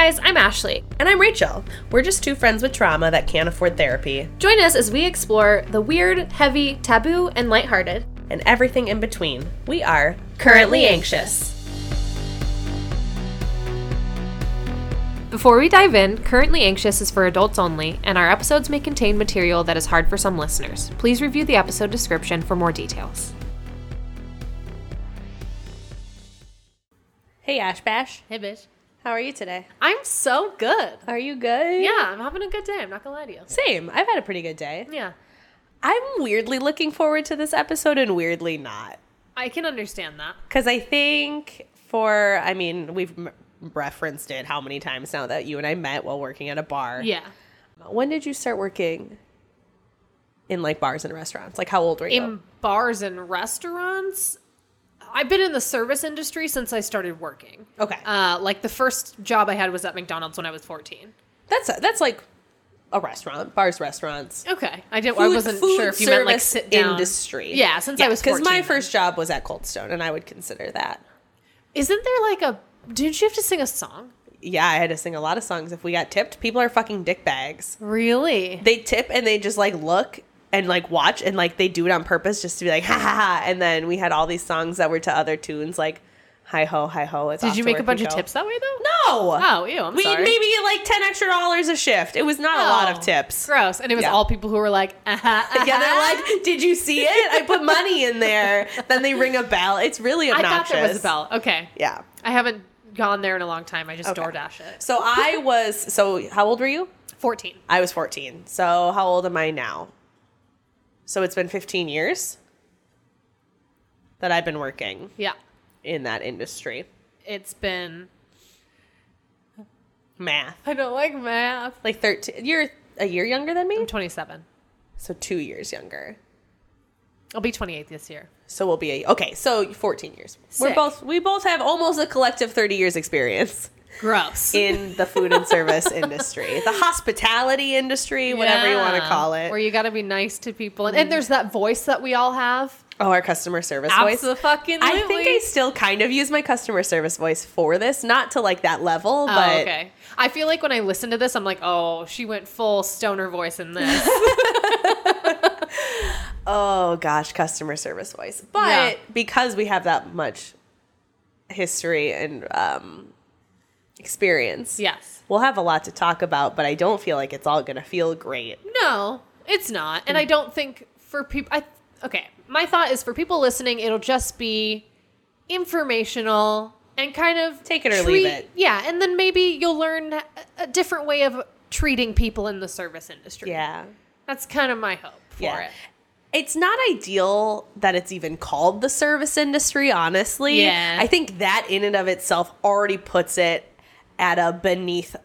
guys, I'm Ashley. And I'm Rachel. We're just two friends with trauma that can't afford therapy Join us as we explore the weird, heavy, taboo, and lighthearted. and everything in between. We are Currently Anxious. Before we dive in, Currently Anxious is for adults only, and our episodes may contain material that is hard for some listeners. Please review the episode description for more details. Hey Ash Bash. Hey, bitch. How are you today? I'm so good. Are you good? Yeah, I'm having a good day. I'm not gonna lie to you. Same. I've had a pretty good day. Yeah, I'm weirdly looking forward to this episode and weirdly not. I can understand that. Because I think for, I mean, we've m- referenced it how many times now that you and I met while working at a bar. Yeah. When did you start working in like bars and restaurants? Like how old were you? in bars and restaurants. I've been in the service industry since I started working. okay. Uh, like the first job I had was at McDonald's when I was 14. that's that's like a restaurant, bars, restaurants. Okay, I did. I wasn't food sure if you meant like sit down industry. Yeah, since I was because my then. first job was at Cold Stone, and I would consider that. Isn't there like a? Didn't you have to sing a song? Yeah, I had to sing a lot of songs. If we got tipped, people are fucking dick bags. Really? They tip and they just like look and like watch and like they do it on purpose just to be like ha ha ha. And then we had all these songs that were to other tunes like hi ho hi ho. It's Did you make a bunch of go. tips that way though? No. Oh, ew. I'm we sorry. maybe like ten extra dollars a shift. It was not a lot Oh, of tips. Gross. And it was Yeah. all people who were like, uh-huh, uh-huh. Yeah, they're like, did you see it? I put money in there. Then they ring a bell. It's really obnoxious I thought there was a bell. Okay. Yeah. I haven't gone there in a long time. I just Okay. DoorDash it. So I was. So how old were you? 14. I was 14. So how old am I now? So it's been 15 years that I've been working Yeah. in that industry. It's been. Math. I don't like math. Like 13. You're a year younger than me? I'm 27. So two years younger. I'll be 28 this year. So we'll be a, okay. So 14 years. We're Sick. both we both have almost a collective 30 years experience Gross. in the food and service industry, the hospitality industry, whatever you want to call it. Where you got to be nice to people. And, and there's that voice that we all have. oh, our customer service voice. Absolutely. I think I still kind of use my customer service voice for this, not to like that level, Oh, but okay. I feel like when I listen to this, I'm like, oh, she went full stoner voice in this. oh gosh, customer service voice. But Yeah. because we have that much history and um, experience, yes. we'll have a lot to talk about. But I don't feel like it's all gonna feel great. No, it's not. And I don't think for people, I, okay, my thought is for people listening, it'll just be informational and kind of Take it or leave it. Yeah. And then maybe you'll learn a, a different way of treating people in the service industry. Yeah. That's kind of my hope for Yeah. it. It's not ideal that it's even called the service industry, honestly. Yeah. I think that in and of itself already puts it at a beneath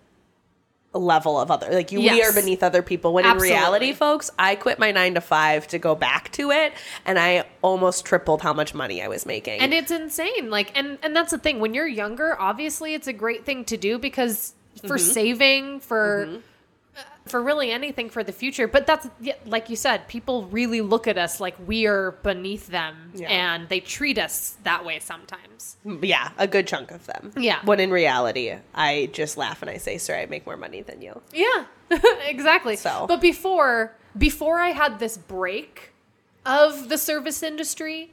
level of other like you we are beneath other people. When Absolutely. in reality folks i quit my nine to five to go back to it and i almost tripled how much money i was making. And it's insane. Like and and that's the thing. When you're younger obviously it's a great thing to do because for Mm-hmm. saving for uh, for really anything for the future but that's like you said people really look at us like we are beneath them Yeah. and they treat us that way sometimes mm, yeah a good chunk of them Yeah. when in reality i just laugh and i say sir i make more money than you yeah exactly So. but before before i had this break of the service industry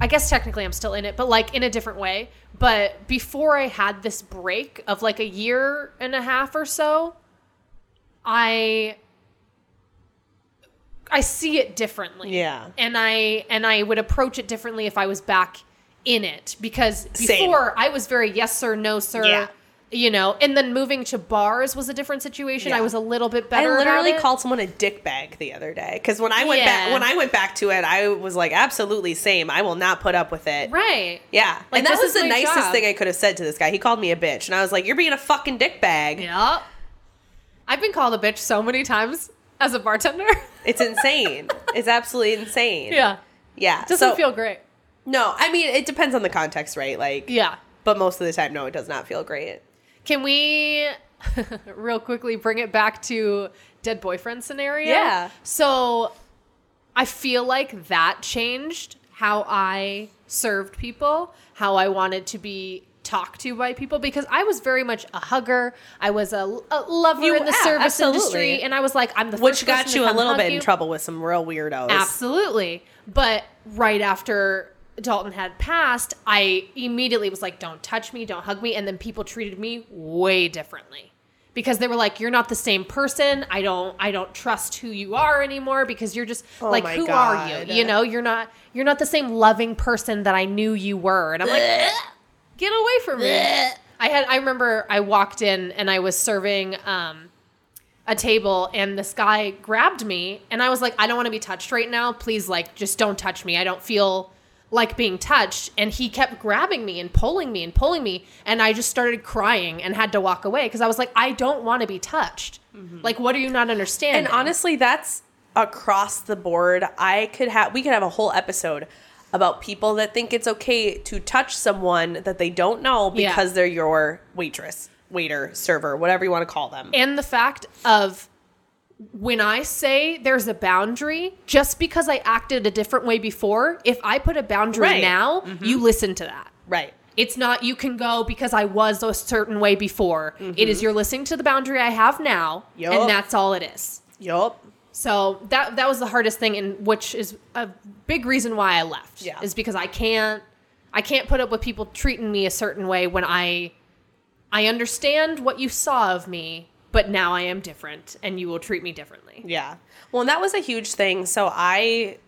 I guess technically I'm still in it, but like in a different way. But before I had this break of like a year and a half or so, I I see it differently. Yeah. And I and I would approach it differently if I was back in it because Same. before I was very yes sir, no sir. Yeah. You know, and then moving to bars was a different situation. Yeah. I was a little bit better. I literally called someone a dick bag the other day because when I went Yeah. back when I went back to it, I was like, absolutely same. I will not put up with it. right. Yeah, Like, and that this was is the nicest job. thing I could have said to this guy. He called me a bitch, and I was like, "You're being a fucking dick bag." Yep. I've been called a bitch so many times as a bartender. It's insane. it's absolutely insane. yeah. yeah. It Doesn't so, feel great. No, I mean it depends on the context, right? Like, Yeah. but most of the time, no, it does not feel great. Can we real quickly bring it back to dead boyfriend scenario? Yeah. So I feel like that changed how I served people, how I wanted to be talked to by people because I was very much a hugger. I was a, a lover You- in the yeah, service absolutely. industry, and I was like, I'm the Which got you a little bit in trouble with some real weirdos. Absolutely. But right after Dalton had passed, I immediately was like, don't touch me, don't hug me. And then people treated me way differently. Because they were like, you're not the same person. I don't I don't trust who you are anymore because you're just Oh like who are you? You know, you're not you're not the same loving person that I knew you were. And I'm like, get away from me. I had I remember I walked in and I was serving um a table and this guy grabbed me and I was like, I don't want to be touched right now. Please, like, just don't touch me. I don't feel like being touched. And he kept grabbing me and pulling me and pulling me. And I just started crying and had to walk away because I was like, I don't want to be touched. Like, what are you not understanding? And honestly, that's across the board. I could have we could have a whole episode about people that think it's okay to touch someone that they don't know Yeah. because they're your waitress, waiter, server, whatever you want to call them. and the fact of when I say there's a boundary, just because I acted a different way before, if I put a boundary Right. now, mm-hmm. you listen to that. right. It's not you can go because I was a certain way before. It is mm-hmm. you're listening to the boundary I have now, Yup. and that's all it is. Yup. So that that was the hardest thing, and which is a big reason why I left. Yeah. is because I can't I can't put up with people treating me a certain way when I I understand what you saw of me, but now I am different, and you will treat me differently. Yeah. Well, and that was a huge thing. So I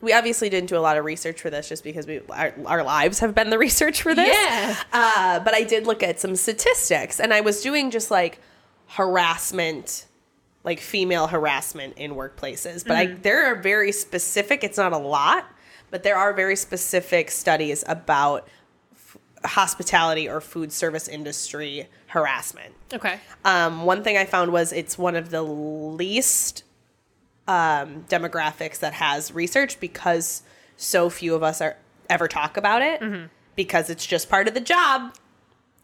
we obviously didn't do a lot of research for this just because we our, our lives have been the research for this. Yeah. Uh, but I did look at some statistics and I was doing just like harassment like female harassment in workplaces. But I there are very specific, it's not a lot, but there are very specific studies about f- hospitality or food service industry harassment. Okay. Um, one thing I found was it's one of the least um, demographics that has research because so few of us are ever talk about it because it's just part of the job.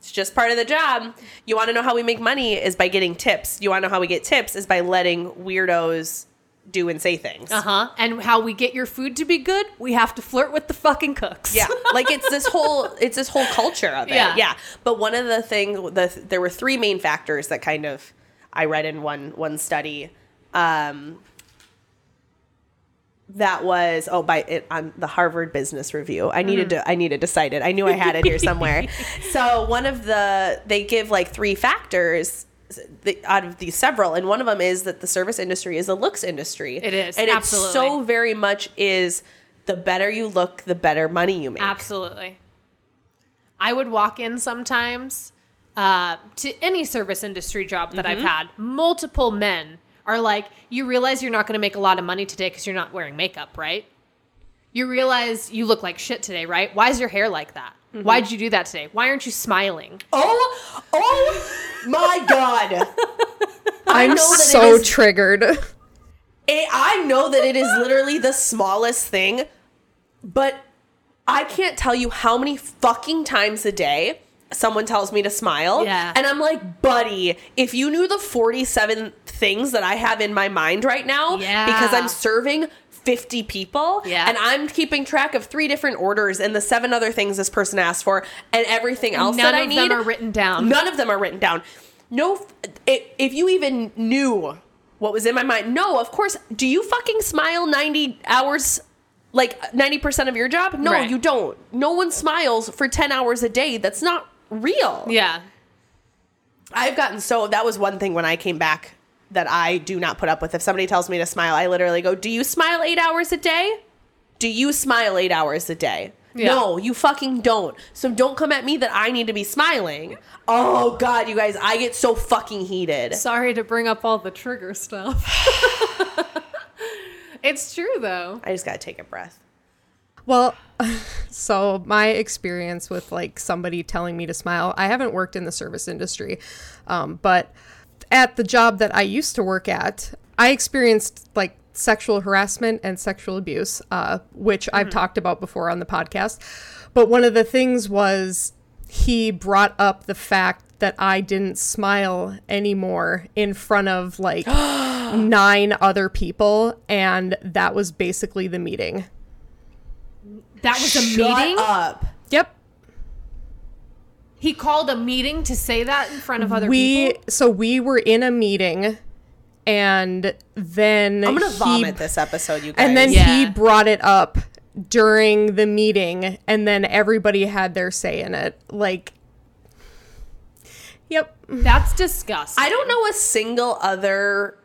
It's just part of the job. You want to know how we make money is by getting tips. You want to know how we get tips is by letting weirdos do and say things. Uh huh. And how we get your food to be good? We have to flirt with the fucking cooks. Yeah, like it's this whole it's this whole culture of it. Yeah. Yeah, But one of the things the there were three main factors that kind of I read in one one study. Um, that was oh by it on the Harvard Business Review. I needed to I needed to cite it. I knew I had it here somewhere. so one of the they give like three factors the, out of these several, and one of them is that the service industry is a looks industry. It is, and absolutely. it so very much is. The better you look, the better money you make. Absolutely. I would walk in sometimes uh, to any service industry job that I've had. Multiple men are like, You realize you're not going to make a lot of money today because you're not wearing makeup, right? You realize you look like shit today, right? Why is your hair like that? Mm-hmm. Why did you do that today? Why aren't you smiling? Oh, oh my God. I'm know that so is- triggered. It, I know that it is literally the smallest thing, but I can't tell you how many fucking times a day someone tells me to smile. Yeah. And I'm like, buddy, if you knew the 47 things that I have in my mind right now, Yeah. because I'm serving 50 people Yeah. and I'm keeping track of three different orders and the seven other things this person asked for and everything else None that I need. None of them are written down. None of them are written down. No, if you even knew what was in my mind, no, of course. Do you fucking smile 90 hours, like 90% of your job? No, Right. you don't. No one smiles for 10 hours a day. That's not real. Yeah. I've gotten so, that was one thing when I came back that I do not put up with. If somebody tells me to smile, I literally go, Do you smile eight hours a day? Do you smile eight hours a day? Yeah. No, you fucking don't. So don't come at me that I need to be smiling. Oh god, you guys, I get so fucking heated. Sorry to bring up all the trigger stuff. it's true, though. I just gotta take a breath. Well, so my experience with like somebody telling me to smile, I haven't worked in the service industry, um, but at the job that I used to work at, I experienced like sexual harassment and sexual abuse, uh, which I've talked about before on the podcast. But one of the things was he brought up the fact that I didn't smile anymore in front of like nine other people, and that was basically the meeting. That was a Shut meeting? up. Yep. He called a meeting to say that in front of other we people. so we were in a meeting and then I'm gonna he- vomit this episode, you guys. and then Yeah. he brought it up during the meeting and then everybody had their say in it like yep That's disgusting. I don't know a single other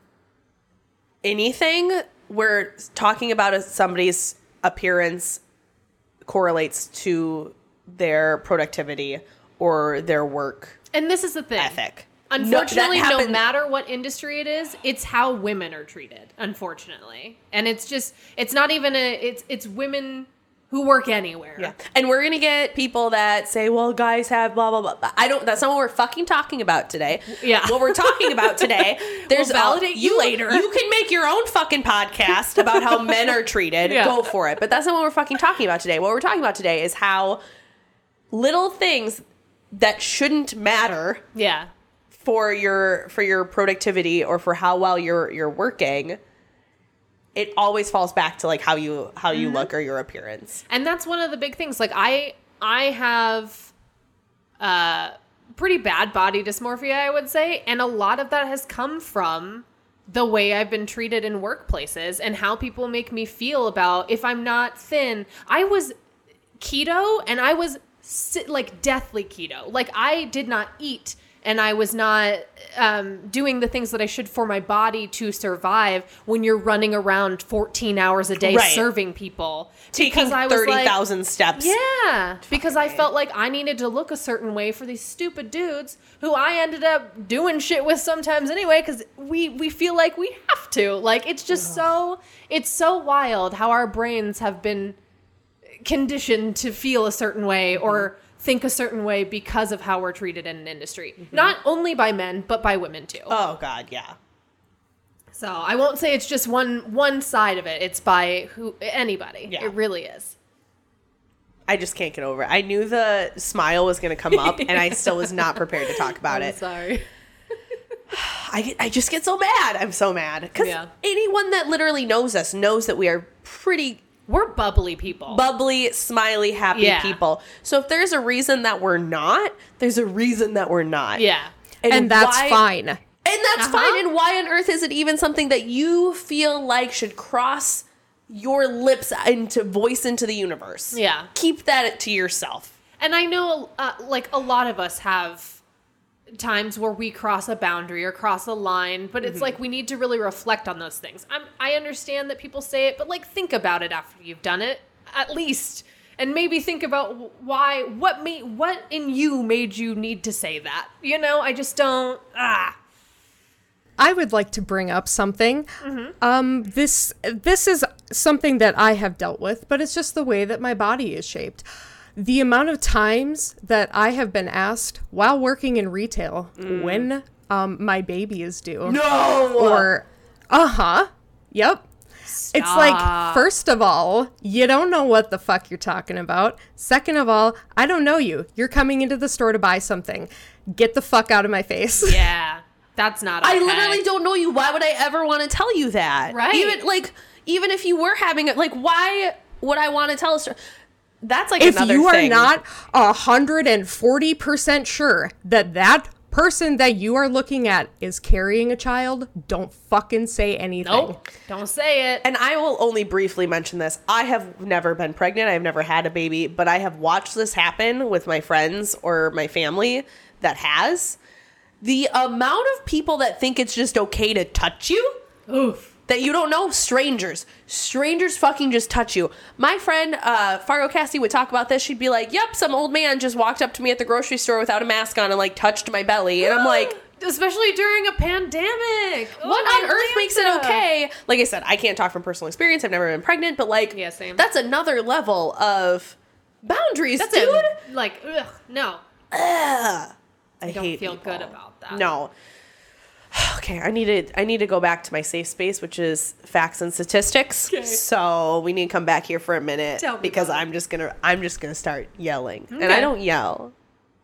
anything where talking about a, somebody's appearance correlates to their productivity or their work And this is the thing. ethic. Unfortunately, that no, matter what industry it is, it's how women are treated. Unfortunately, and it's just it's not even a it's it's women who work anywhere. Yeah. And we're gonna get people that say, "Well, guys have blah blah blah." I don't. That's not what we're fucking talking about today. Yeah. What we're talking about today. There's We'll validate a- you later. You can make your own fucking podcast about how men are treated. Yeah. Go for it. But that's not what we're fucking talking about today. What we're talking about today is how little things that shouldn't matter Yeah. for your for your productivity or for how well you're you're working. It always falls back to like how you how you look or your appearance. and that's one of the big things. Like i i have uh pretty bad body dysmorphia i would say and a lot of that has come from the way i've been treated in workplaces and how people make me feel about if i'm not thin. I was keto and i was like deathly keto. Like i did not eat and i was not um, doing the things that i should for my body to survive when you're running around 14 hours a day Right. serving people taking Because I was like- thirty thousand steps. yeah, because I felt like I needed to look a certain way for these stupid dudes who I ended up doing shit with sometimes anyway because we we feel like we have to. Like it's just so it's so wild how our brains have been conditioned to feel a certain way or think a certain way because of how we're treated in an industry. Mm-hmm. Not only by men, but by women too. Oh God, yeah. so I won't say it's just one one side of it. It's by who anybody. Yeah. It really is. I just can't get over it. I knew the smile was going to come up, and I still was not prepared to talk about I'm it. sorry. I, get- I just get so mad. I'm so mad because Yeah. anyone that literally knows us knows that we are pretty We're bubbly people. bubbly, smiley, happy Yeah. people. So if there's a reason that we're not, there's a reason that we're not. yeah. and that's why- fine And that's Uh-huh. fine. And why on earth is it even something that you feel like should cross your lips into voice into the universe? Yeah. Keep that to yourself. And I know, uh, like, a lot of us have times where we cross a boundary or cross a line, but it's like we need to really reflect on those things. I'm, I understand that people say it, but, like, think about it after you've done it, at least. And maybe think about why, what made, what in you made you need to say that. You know, I just don't, ah. I would like to bring up something. Mm-hmm. Um, this this is something that I have dealt with, but it's just the way that my body is shaped. The amount of times that I have been asked while working in retail Mm. when um, my baby is due, No. or uh huh, yep. It's like, first of all, you don't know what the fuck you're talking about. Second of all, I don't know you. You're coming into the store to buy something. Get the fuck out of my face. Yeah. That's not I literally don't know you. Why would I ever want to tell you that? Right. Even like even if you were having it, like why would I want to tell a story? That's like if another you are thing. not a hundred and forty percent sure that that person that you are looking at is carrying a child, don't fucking say anything. Nope. Don't say it. and I will only briefly mention this. I have never been pregnant. I've never had a baby, but I have watched this happen with my friends or my family that has. The amount of people that think it's just okay to touch you Oof. That you don't know strangers strangers fucking just touch you my friend uh fargo cassie would talk about this she'd be like yep some old man just walked up to me at the grocery store without a mask on and like touched my belly and i'm like Especially during a pandemic. what Oh, on earth makes it okay like i said i can't talk from personal experience i've never been pregnant but like Yeah, same. that's another level of boundaries That's dude it. Like, ugh, no. Ugh. i Don't hate feel people. good about that. no okay i need to i need to go back to my safe space which is facts and statistics Okay. so we need to come back here for a minute because i'm just gonna i'm just gonna start yelling and i don't yell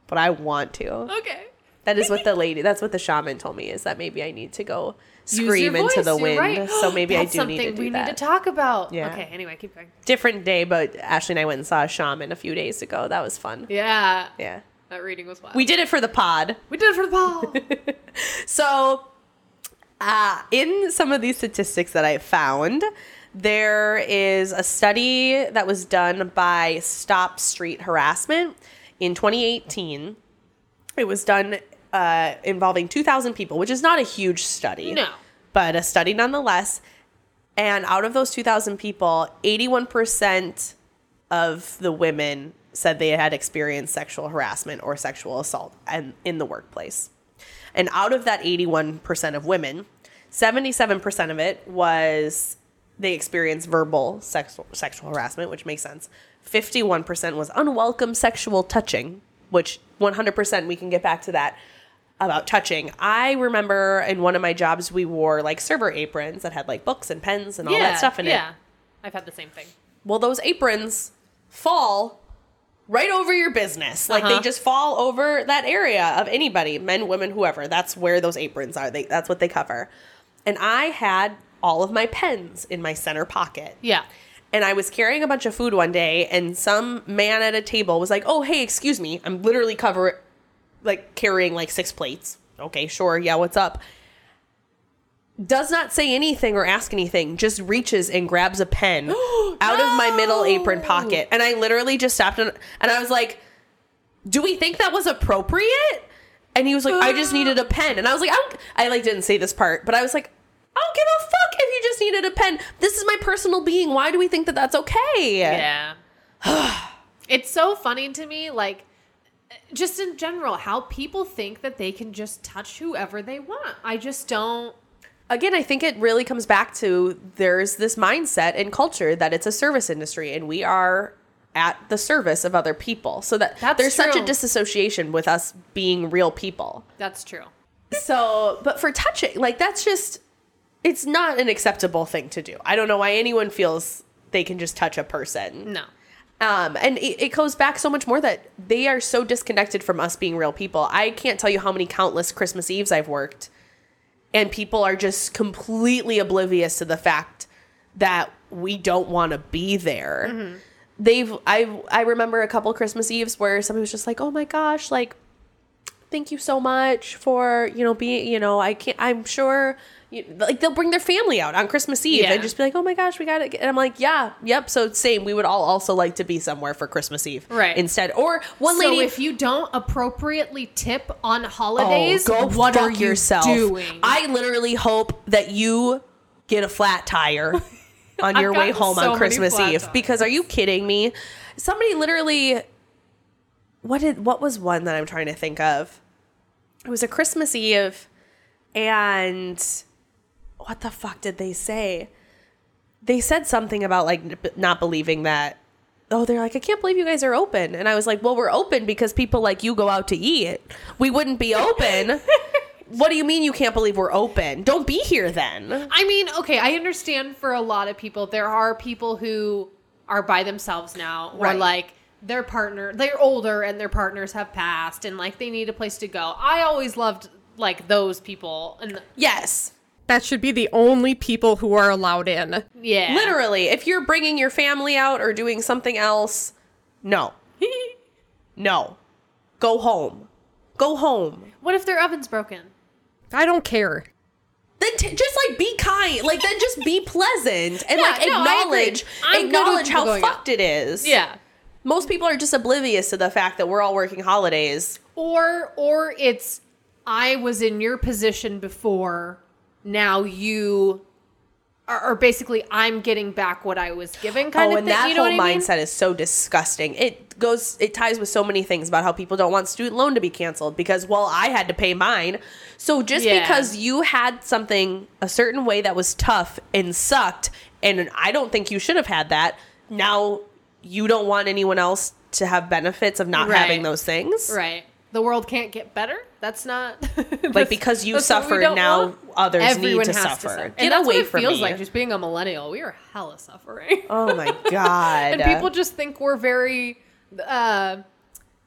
but i want to Okay. that is what the lady that's what the shaman told me is that maybe i need to go scream into voice, the wind right. so maybe i do need to do we that need to talk about. Yeah. Okay, anyway, keep going. different day but ashley and i went and saw a shaman a few days ago that was fun Yeah. yeah That reading was wild. We did it for the pod. we did it for the pod. So, uh, in some of these statistics that I found, there is a study that was done by Stop Street Harassment in 2018. It was done uh, involving 2,000 people, which is not a huge study. No. But a study nonetheless. And out of those 2,000 people, 81% of the women said they had experienced sexual harassment or sexual assault and in the workplace. And out of that 81% of women, 77% of it was they experienced verbal sexual sexual harassment, which makes sense. 51% was unwelcome sexual touching, which 100% we can get back to that about touching. I remember in one of my jobs we wore like server aprons that had like books and pens and all that stuff in it. Yeah. I've had the same thing. Well, those aprons fall right over your business. Like Uh-huh. they just fall over that area of anybody, men, women, whoever. That's where those aprons are. They that's what they cover. And I had all of my pens in my center pocket. Yeah. And I was carrying a bunch of food one day, and some man at a table was like, "Oh, hey, excuse me, I'm literally cover, like carrying like six plates." Okay, sure, yeah, what's up? Does not say anything or ask anything, just reaches and grabs a pen out of my middle apron pocket, and I literally just stopped and, and I was like, "Do we think that was appropriate?" And he was like, "I just needed a pen," and I was like, "I, I like didn't say this part, but I was like." I don't give a fuck if you just needed a pen. This is my personal being. Why do we think that that's okay? Yeah. it's so funny to me, like, just in general, how people think that they can just touch whoever they want. I just don't. Again, I think it really comes back to there's this mindset and culture that it's a service industry and we are at the service of other people. So that That's there's such a disassociation with us being real people. That's true. So, but for touching, like that's just it's not an acceptable thing to do. I don't know why anyone feels they can just touch a person. No. Um, and it, it goes back so much more that they are so disconnected from us being real people. I can't tell you how many countless Christmas Eves I've worked, and people are just completely oblivious to the fact that we don't want to be there. Mm-hmm. They've I I remember a couple Christmas Eves where somebody was just like, "Oh my gosh, like thank you so much for you know being you know I can't I'm sure." You, like they'll bring their family out on Christmas Eve Yeah. and just be like, "Oh my gosh, we got it!" And I'm like, "Yeah, yep." So same. We would all also like to be somewhere for Christmas Eve, Right. Instead, or one so lady, if you don't appropriately tip on holidays, oh, go what are you yourself. doing? I literally hope that you get a flat tire on your way home so on Christmas Eve. tires. Because are you kidding me? Somebody literally. What did what was one that I'm trying to think of? It was a Christmas Eve, and what the fuck did they say? They said something about like not believing that. Oh, they're like, I can't believe you guys are open. And I was like, well, we're open because people like you go out to eat. We wouldn't be open. what do you mean you can't believe we're open? Don't be here then. I mean, okay, I understand for a lot of people, there are people who are by themselves now, or Right. like their partner, they're older and their partners have passed, and like they need a place to go. I always loved like those people, and Yes. That should be the only people who are allowed in. yeah, Literally, if you're bringing your family out or doing something else, no. no. Go home. Go home. What if their oven's broken? I don't care. Then t- just like be kind. Like then just be pleasant and Yeah, like no, I agree. acknowledge I'm good with acknowledge how going out. fucked it is. Yeah. Most people are just oblivious to the fact that we're all working holidays. Or or it's I was in your position before. Now you are, basically I'm getting back what I was given kind oh, of and thing. that you know whole what I mean? mindset is so disgusting. It goes, it ties with so many things about how people don't want student loan to be canceled because, well, I had to pay mine. So just Yeah. because you had something a certain way that was tough and sucked, and I don't think you should have had that, now you don't want anyone else to have benefits of not Right. having those things. Right. The world can't get better. That's not Like because you that's what we suffered, now want. others Everyone need to has suffer. and Get that's away what it from feels me. like just being a millennial. We are hella suffering. oh my god! and people just think we're very uh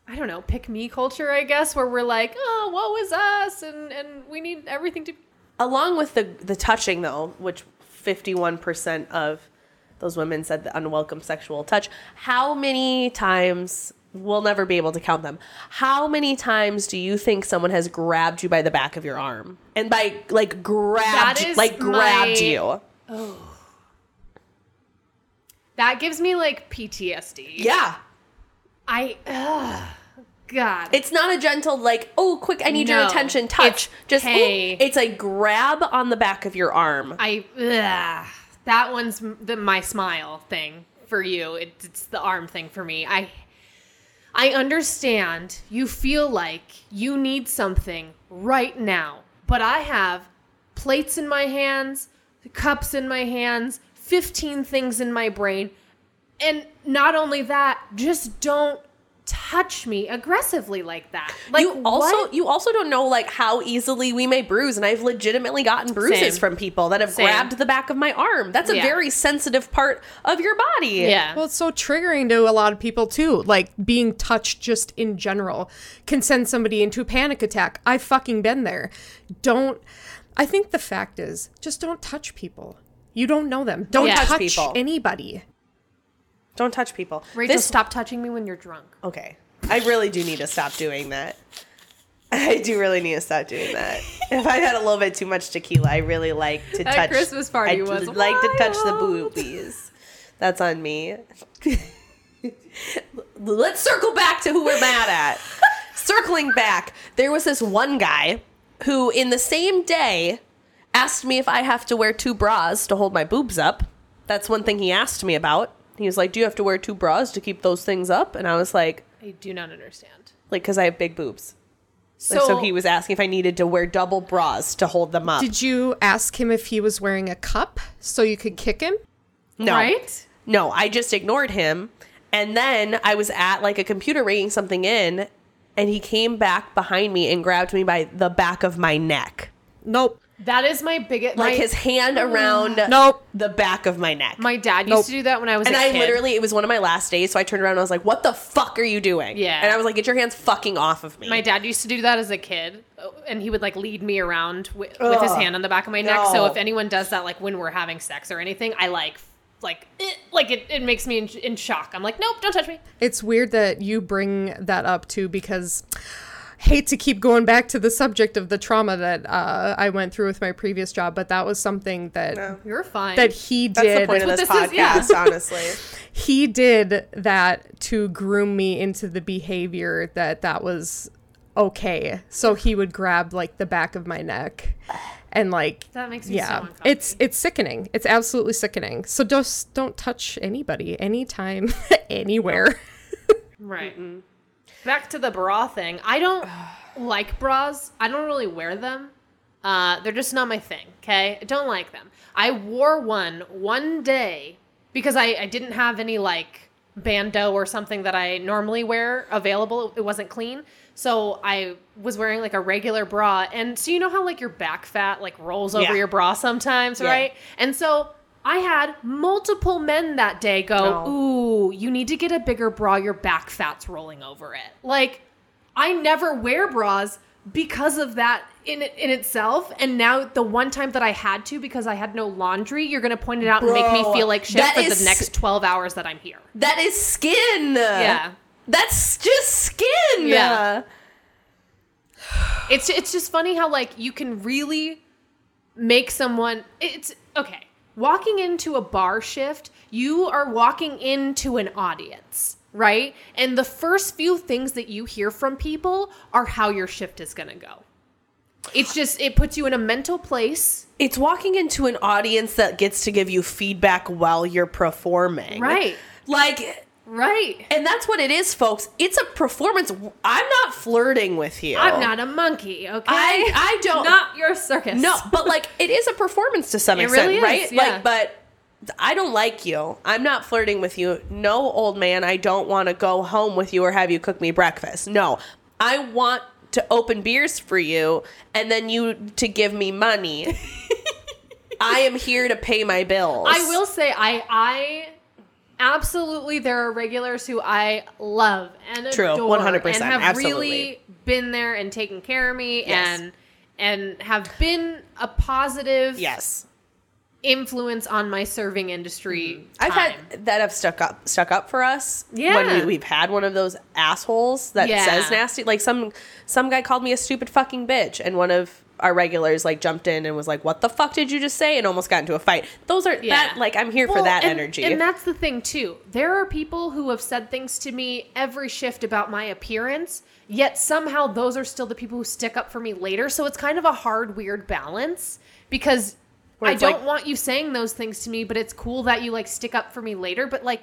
I don't know, pick me culture, I guess, where we're like, oh, what was us? And and we need everything to along with the the touching though which 51% of those women said the unwelcome sexual touch how many times we'll never be able to count them. How many times do you think someone has grabbed you by the back of your arm? And by like grabbed like grabbed my- you. Oh. That gives me like PTSD. Yeah. I ugh, God. It's not a gentle like, oh, quick, I need your attention touch. It's, Just hey. it's a grab on the back of your arm. I ugh, that one's the my smile thing for you. It, it's the arm thing for me. I I understand you feel like you need something right now, but I have plates in my hands, cups in my hands, 15 things in my brain. And not only that, just don't touch me aggressively like that. Like you also what? you also don't know like how easily we may bruise and I've legitimately gotten bruises Same. from people that have Same. grabbed the back of my arm. That's a Yeah. very sensitive part of your body. yeah. Well, it's so triggering to a lot of people too. Like being touched just in general can send somebody into a panic attack. I've fucking been there. Don't. I think the fact is, just don't touch people. You don't know them. Don't Yeah. touch, Touch people. anybody. Don't touch people. Rachel, This- stop touching me when you're drunk. Okay. I really do need to stop doing that. I do really need to stop doing that. If I had a little bit too much tequila, I really like to That touch. Christmas party I'd was like to touch the boobies. That's on me. Let's circle back to who we're mad at. Circling back, there was this one guy who, in the same day, asked me if I have to wear two bras to hold my boobs up. That's one thing he asked me about. He was like, "Do you have to wear two bras to keep those things up?" And I was like, I do not understand. like because I have big boobs. So, Like, so he was asking if I needed to wear double bras to hold them up. Did you ask him if he was wearing a cup so you could kick him? no, right? no, I just ignored him. And then I was at like a computer ringing something in, and he came back behind me and grabbed me by the back of my neck, Nope. That is my biggest. like my, his hand around Nope. the back of my neck. My dad used Nope. to do that when I was and a I kid. literally, it was one of my last days, so I turned around and I was like, "What the fuck are you doing?" Yeah. and I was like, "Get your hands fucking off of me." My dad used to do that as a kid, and he would like lead me around with, with his hand on the back of my neck. No. So if anyone does that, like when we're having sex or anything, I like, like, eh, like it, it makes me in, in shock. I'm like, nope, don't touch me. It's weird that you bring that up too because hate to keep going back to the subject of the trauma that uh, I went through with my previous job, but that was something that No. You're fine. that he That's the did. point of That's this what this podcast, is, yeah. honestly. he did that to groom me into the behavior that that was okay. So he would grab like the back of my neck and like That makes me yeah, uncomfy. it's it's sickening. It's absolutely sickening. So just don't touch anybody, anytime, anywhere. right. Back to the bra thing. I don't like bras. I don't really wear them. Uh, they're just not my thing. Okay, I don't like them. I wore one one day because I, I didn't have any like bandeau or something that I normally wear available. It wasn't clean. So I was wearing like a regular bra. And so you know how like your back fat like rolls over Yeah. your bra sometimes, Yeah. right? And so I had multiple men that day go. Ooh, you need to get a bigger bra. Your back fat's rolling over it. Like, I never wear bras because of that in in itself. And now the one time that I had to because I had no laundry, you're gonna point it out and make me feel like shit for is- the next twelve hours that I'm here. That is skin. Yeah. That's just skin. Yeah. It's it's just funny how like you can really make someone it's okay. Walking into a bar shift, you are walking into an audience, right? And the first few things that you hear from people are how your shift is going to go. It's just it puts you in a mental place, It's walking into an audience that gets to give you feedback while you're performing. right? Like, Right. and that's what it is, folks. It's a performance. I'm not flirting with you. I'm not a monkey, okay? I- I don't- Not your circus. No, but like it is a performance to some It extent, really right? yeah. Like, but I don't like you. I'm not flirting with you. No, old man, I don't want to go home with you or have you cook me breakfast. No, I want to open beers for you and then you to give me money. I am here to pay my bills. I will say I I absolutely there are regulars who I love and True, adore 100%, and have absolutely. really been there and taken care of me Yes. and and have been a positive Yes. influence on my serving industry. Mm-hmm. I've had that have stuck up stuck up for us. Yeah. When we, we've had one of those assholes that Yeah. says nasty like some some guy called me a stupid fucking bitch and one of our regulars like jumped in and was like, What the fuck did you just say? and almost got into a fight. Those are that like I'm here for that and- energy. And that's the thing too. There are people who have said things to me every shift about my appearance, yet somehow those are still the people who stick up for me later. So it's kind of a hard, weird balance because I don't like- want you saying those things to me, but it's cool that you like stick up for me later. But like,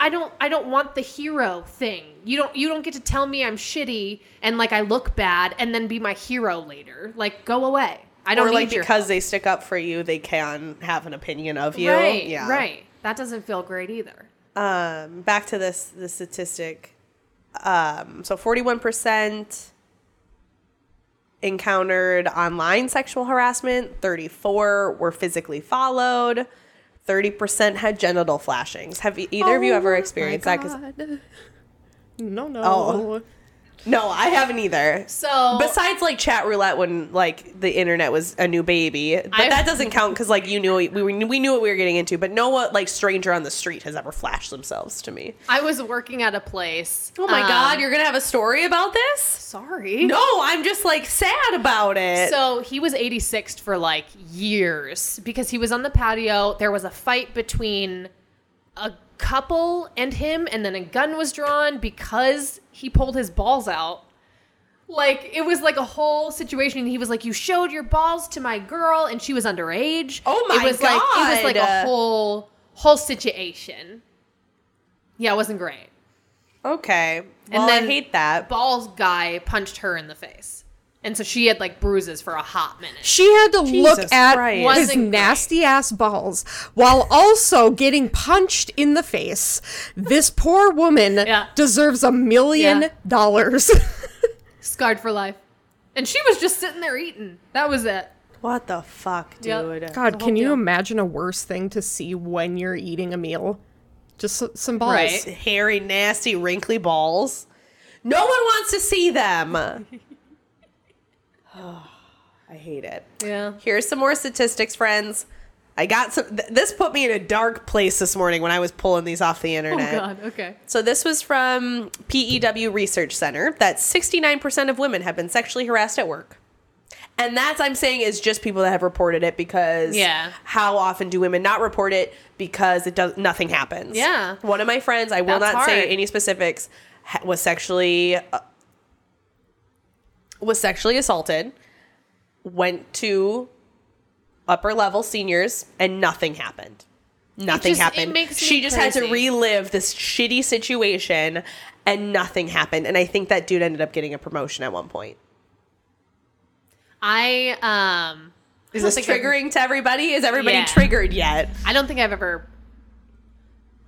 I don't, I don't want the hero thing. You don't, you don't get to tell me I'm shitty and like I look bad and then be my hero later. Like, go away. I don't or like because they stick up for you, they can have an opinion of you. Right, yeah. right. That doesn't feel great either. Um, back to this the statistic. Um, so forty one percent encountered online sexual harassment. Thirty four were physically followed. Thirty percent had genital flashings. Have either of oh you ever Oh experienced that? 'Cause-. No, no. Oh. No, I haven't either. So Besides like chat roulette when like the internet was a new baby, but I've- that doesn't count because like you knew we were, we knew what we were getting into. But no one like stranger on the street has ever flashed themselves to me. I was working at a place. Oh my um, god, you're gonna have a story about this? sorry. No, I'm just like sad about it. So he was 86th for like years because he was on the patio. There was a fight between a couple and him, and then a gun was drawn because he pulled his balls out. Like it was like a whole situation. And he was like, "You showed your balls to my girl, and she was underage." Oh my it was Like, it was like a whole whole situation. Yeah, it wasn't great. okay, And then I hate that. Balls guy punched her in the face, and so she had like bruises for a hot minute. She had to Jesus look at Christ. his nasty ass balls while also getting punched in the face. This poor woman Yeah. deserves a million Yeah. dollars. scarred for life. And she was just sitting there eating. That was it. What the fuck, Yep. dude? God, can whole you deal. imagine a worse thing to see when you're eating a meal? Just s- some balls. Right. Hairy, nasty, wrinkly balls. No one wants to see them. I hate it. Yeah. Here's some more statistics, friends. I got some. Th- this put me in a dark place this morning when I was pulling these off the internet. Oh. God. Okay. So this was from PEW Research Center that 69% of women have been sexually harassed at work. And that's I'm saying is just people that have reported it because Yeah. how often do women not report it because it does nothing happens. Yeah. One of my friends, I will That's not say any specifics, ha- was sexually uh, was sexually assaulted, went to upper level seniors and nothing happened. Nothing just- happened. she just had to relive this shitty situation and nothing happened. And I think that dude ended up getting a promotion at one point. I um. Is this triggering to everybody? Is everybody Yeah. triggered yet? I don't think I've ever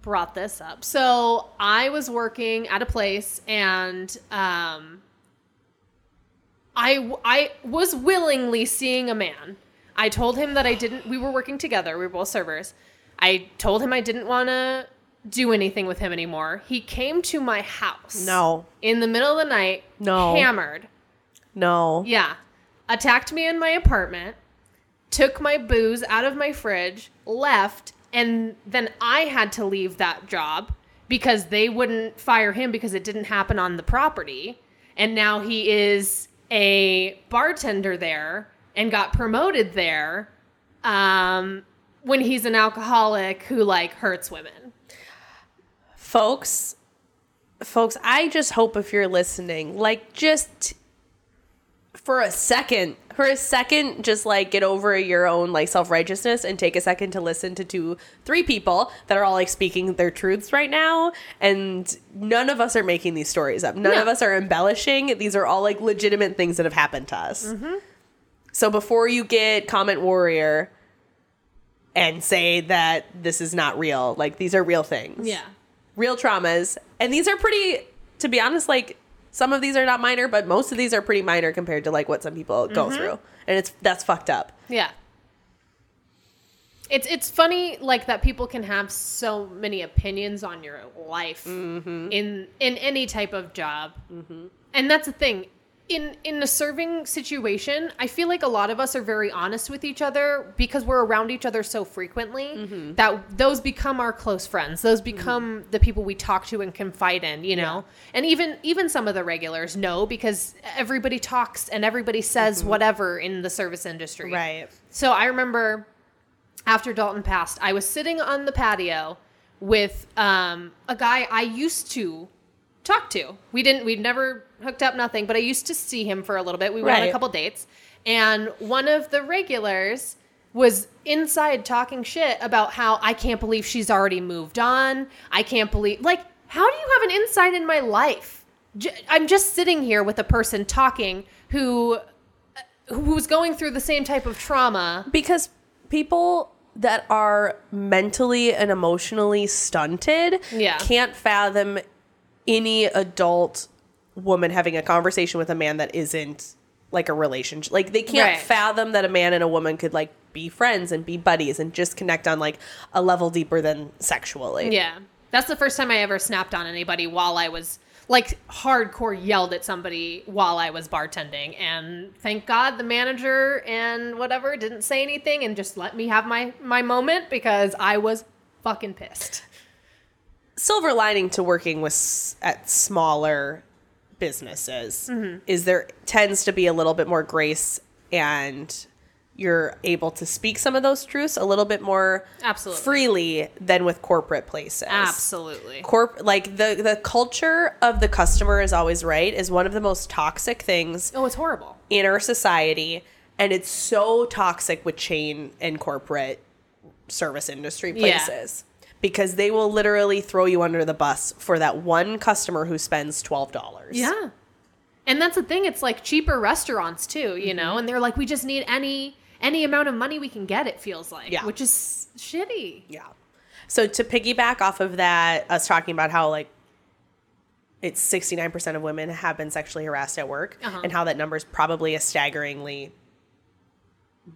brought this up. So I was working at a place and um I I was willingly seeing a man. I told him that I didn't we were working together. We were both servers. I told him I didn't want to do anything with him anymore. He came to my house. No. In the middle of the night, No. hammered. No. Yeah. Attacked me in my apartment, took my booze out of my fridge, left, and then I had to leave that job because they wouldn't fire him because it didn't happen on the property. And now he is a bartender there and got promoted there um, when he's an alcoholic who like hurts women. folks folks i just hope if you're listening like just for a second for a second just like get over your own like self-righteousness and take a second to listen to two three people that are all like speaking their truths right now and none of us are making these stories up. None No. of us are embellishing. These are all like legitimate things that have happened to us. Mm-hmm. So before you get comment warrior and say that this is not real like these are real things. Yeah. real traumas. And these are pretty to be honest like some of these are not minor but most of these are pretty minor compared to like what some people go mm-hmm. through and it's that's fucked up Yeah. It's it's funny like that people can have so many opinions on your life mm-hmm. in in any type of job. Mm-hmm. And that's the thing. In in a serving situation, I feel like a lot of us are very honest with each other because we're around each other so frequently mm-hmm. that those become our close friends. Those become mm-hmm. the people we talk to and confide in, you know. And even even some of the regulars know because everybody talks and everybody says mm-hmm. whatever in the service industry. Right. So I remember after Dalton passed, I was sitting on the patio with um, a guy I used to talk to. We didn't, we'd never hooked up, nothing, but I used to see him for a little bit. We went on a Right. couple dates, and one of the regulars was inside talking shit about how I can't believe she's already moved on. I can't believe, like, how do you have an insight in my life? J- I'm just sitting here with a person talking who uh, who's going through the same type of trauma. because people that are mentally and emotionally stunted Yeah. can't fathom any adult woman having a conversation with a man that isn't like a relationship like they can't Right. fathom that a man and a woman could like be friends and be buddies and just connect on like a level deeper than sexually Yeah. That's the first time I ever snapped on anybody while I was like hardcore yelled at somebody while I was bartending. And thank God the manager and whatever didn't say anything and just let me have my my moment because I was fucking pissed. Silver lining to working with at smaller businesses Mm-hmm. is there tends to be a little bit more grace and you're able to speak some of those truths a little bit more Absolutely. freely than with corporate places. Absolutely. Corp like the the culture of the customer is always right is one of the most toxic things Oh, it's horrible. in our society and it's so toxic with chain and corporate service industry places because they will literally throw you under the bus for that one customer who spends $12 Yeah. And that's the thing, it's like cheaper restaurants too, you know, and they're like, we just need any any amount of money we can get, it feels like. Yeah. Which is shitty. yeah so to piggyback off of that us talking about how like it's 69% of women have been sexually harassed at work Uh-huh. and how that number is probably a staggeringly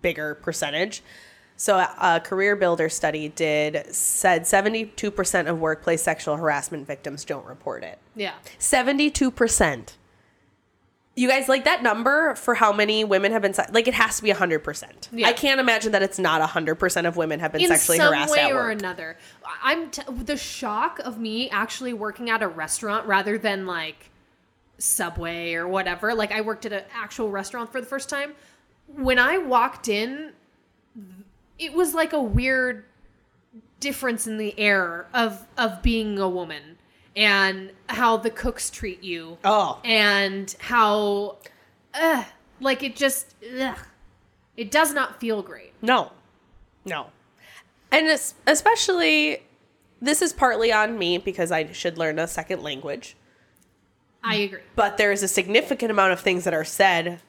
bigger percentage so a CareerBuilder study did said 72% of workplace sexual harassment victims don't report it Yeah. 72% you guys like that number for how many women have been like it has to be 100% Yeah. i can't imagine that it's not 100% of women have been in sexually some harassed way or another. I'm t- the shock of me actually working at a restaurant rather than like Subway or whatever. Like I worked at an actual restaurant for the first time. When I walked in, it was like a weird difference in the air of of being a woman and how the cooks treat you oh and how uh, like it just ugh, it does not feel great. No, no. And es- especially, this is partly on me because I should learn a second language. I agree. But there is a significant amount of things that are said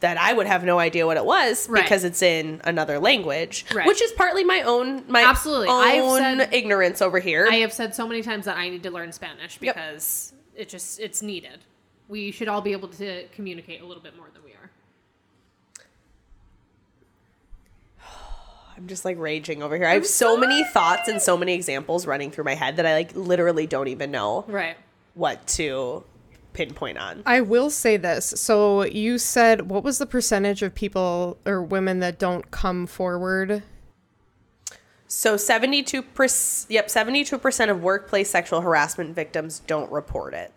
that I would have no idea what it was Right. because it's in another language, Right. which is partly my own my Absolutely. Own said- ignorance over here. I have said so many times that I need to learn Spanish Yep. because it just it's needed. We should all be able to communicate a little bit more than we are. I'm just like raging over here. I have so many thoughts and so many examples running through my head that I like literally don't even know Right. what to pinpoint on. I will say this. So you said what was the percentage of people or women that don't come forward? So 72% yep, 72% of workplace sexual harassment victims don't report it.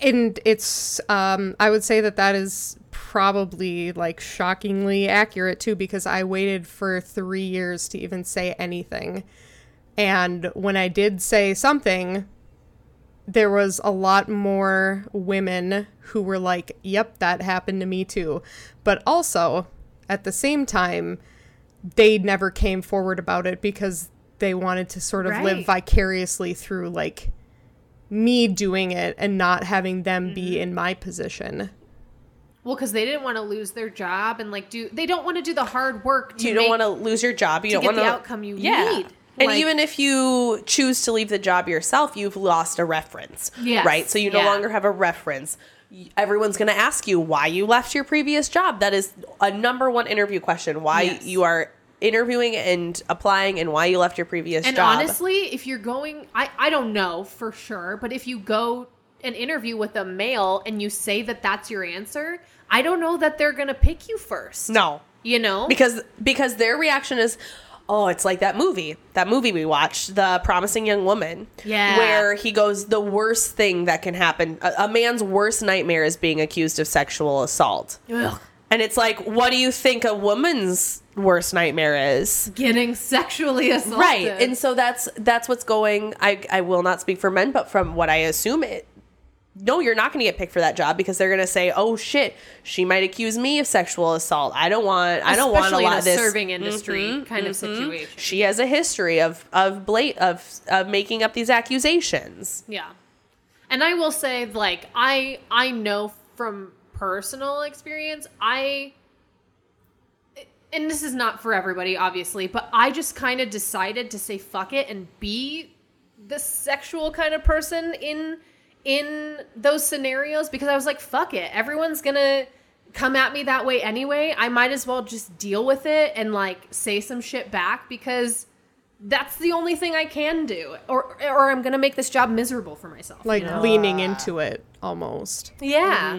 And it's um I would say that that is probably like shockingly accurate too because I waited for 3 years to even say anything. And when I did say something, there was a lot more women who were like, "Yep, that happened to me too." But also, at the same time, they never came forward about it because they wanted to sort of live vicariously through like me doing it and not having them be mm-hmm. in my position. Well, because they didn't want to lose their job and like do they don't want to do the hard work. To You don't want to lose your job. You to don't get want the outcome you need. And Like- even if you choose to leave the job yourself, you've lost a reference. Yes, Right? So you no yeah. longer have a reference. Everyone's going to ask you why you left your previous job. That is a number one interview question. Why Yes. you are interviewing and applying and why you left your previous And job. And honestly, if you're going, I, I don't know for sure, but if you go an interview with a male and you say that that's your answer, I don't know that they're going to pick you first. No. You know? Because because their reaction is Oh, it's like that movie. That movie we watched, The Promising Young Woman. Yeah. Where he goes, the worst thing that can happen, a, a man's worst nightmare is being accused of sexual assault. Ugh. And it's like, what do you think a woman's worst nightmare is? Getting sexually assaulted. Right. And so that's that's what's going I I will not speak for men, but from what I assume it no, you're not going to get picked for that job because they're going to say, "Oh shit, she might accuse me of sexual assault. I don't want I don't want a lot in a of this." serving mm-hmm, industry kind of mm-hmm. situation. She has a history of of blat of of making up these accusations. Yeah. And I will say like I I know from personal experience, I and this is not for everybody obviously, but I just kind of decided to say fuck it and be the sexual kind of person in in those scenarios because I was like fuck it. Everyone's going to come at me that way anyway. I might as well just deal with it and like say some shit back because that's the only thing I can do, or or I'm gonna make this job miserable for myself. Like you know? leaning into it almost. yeah,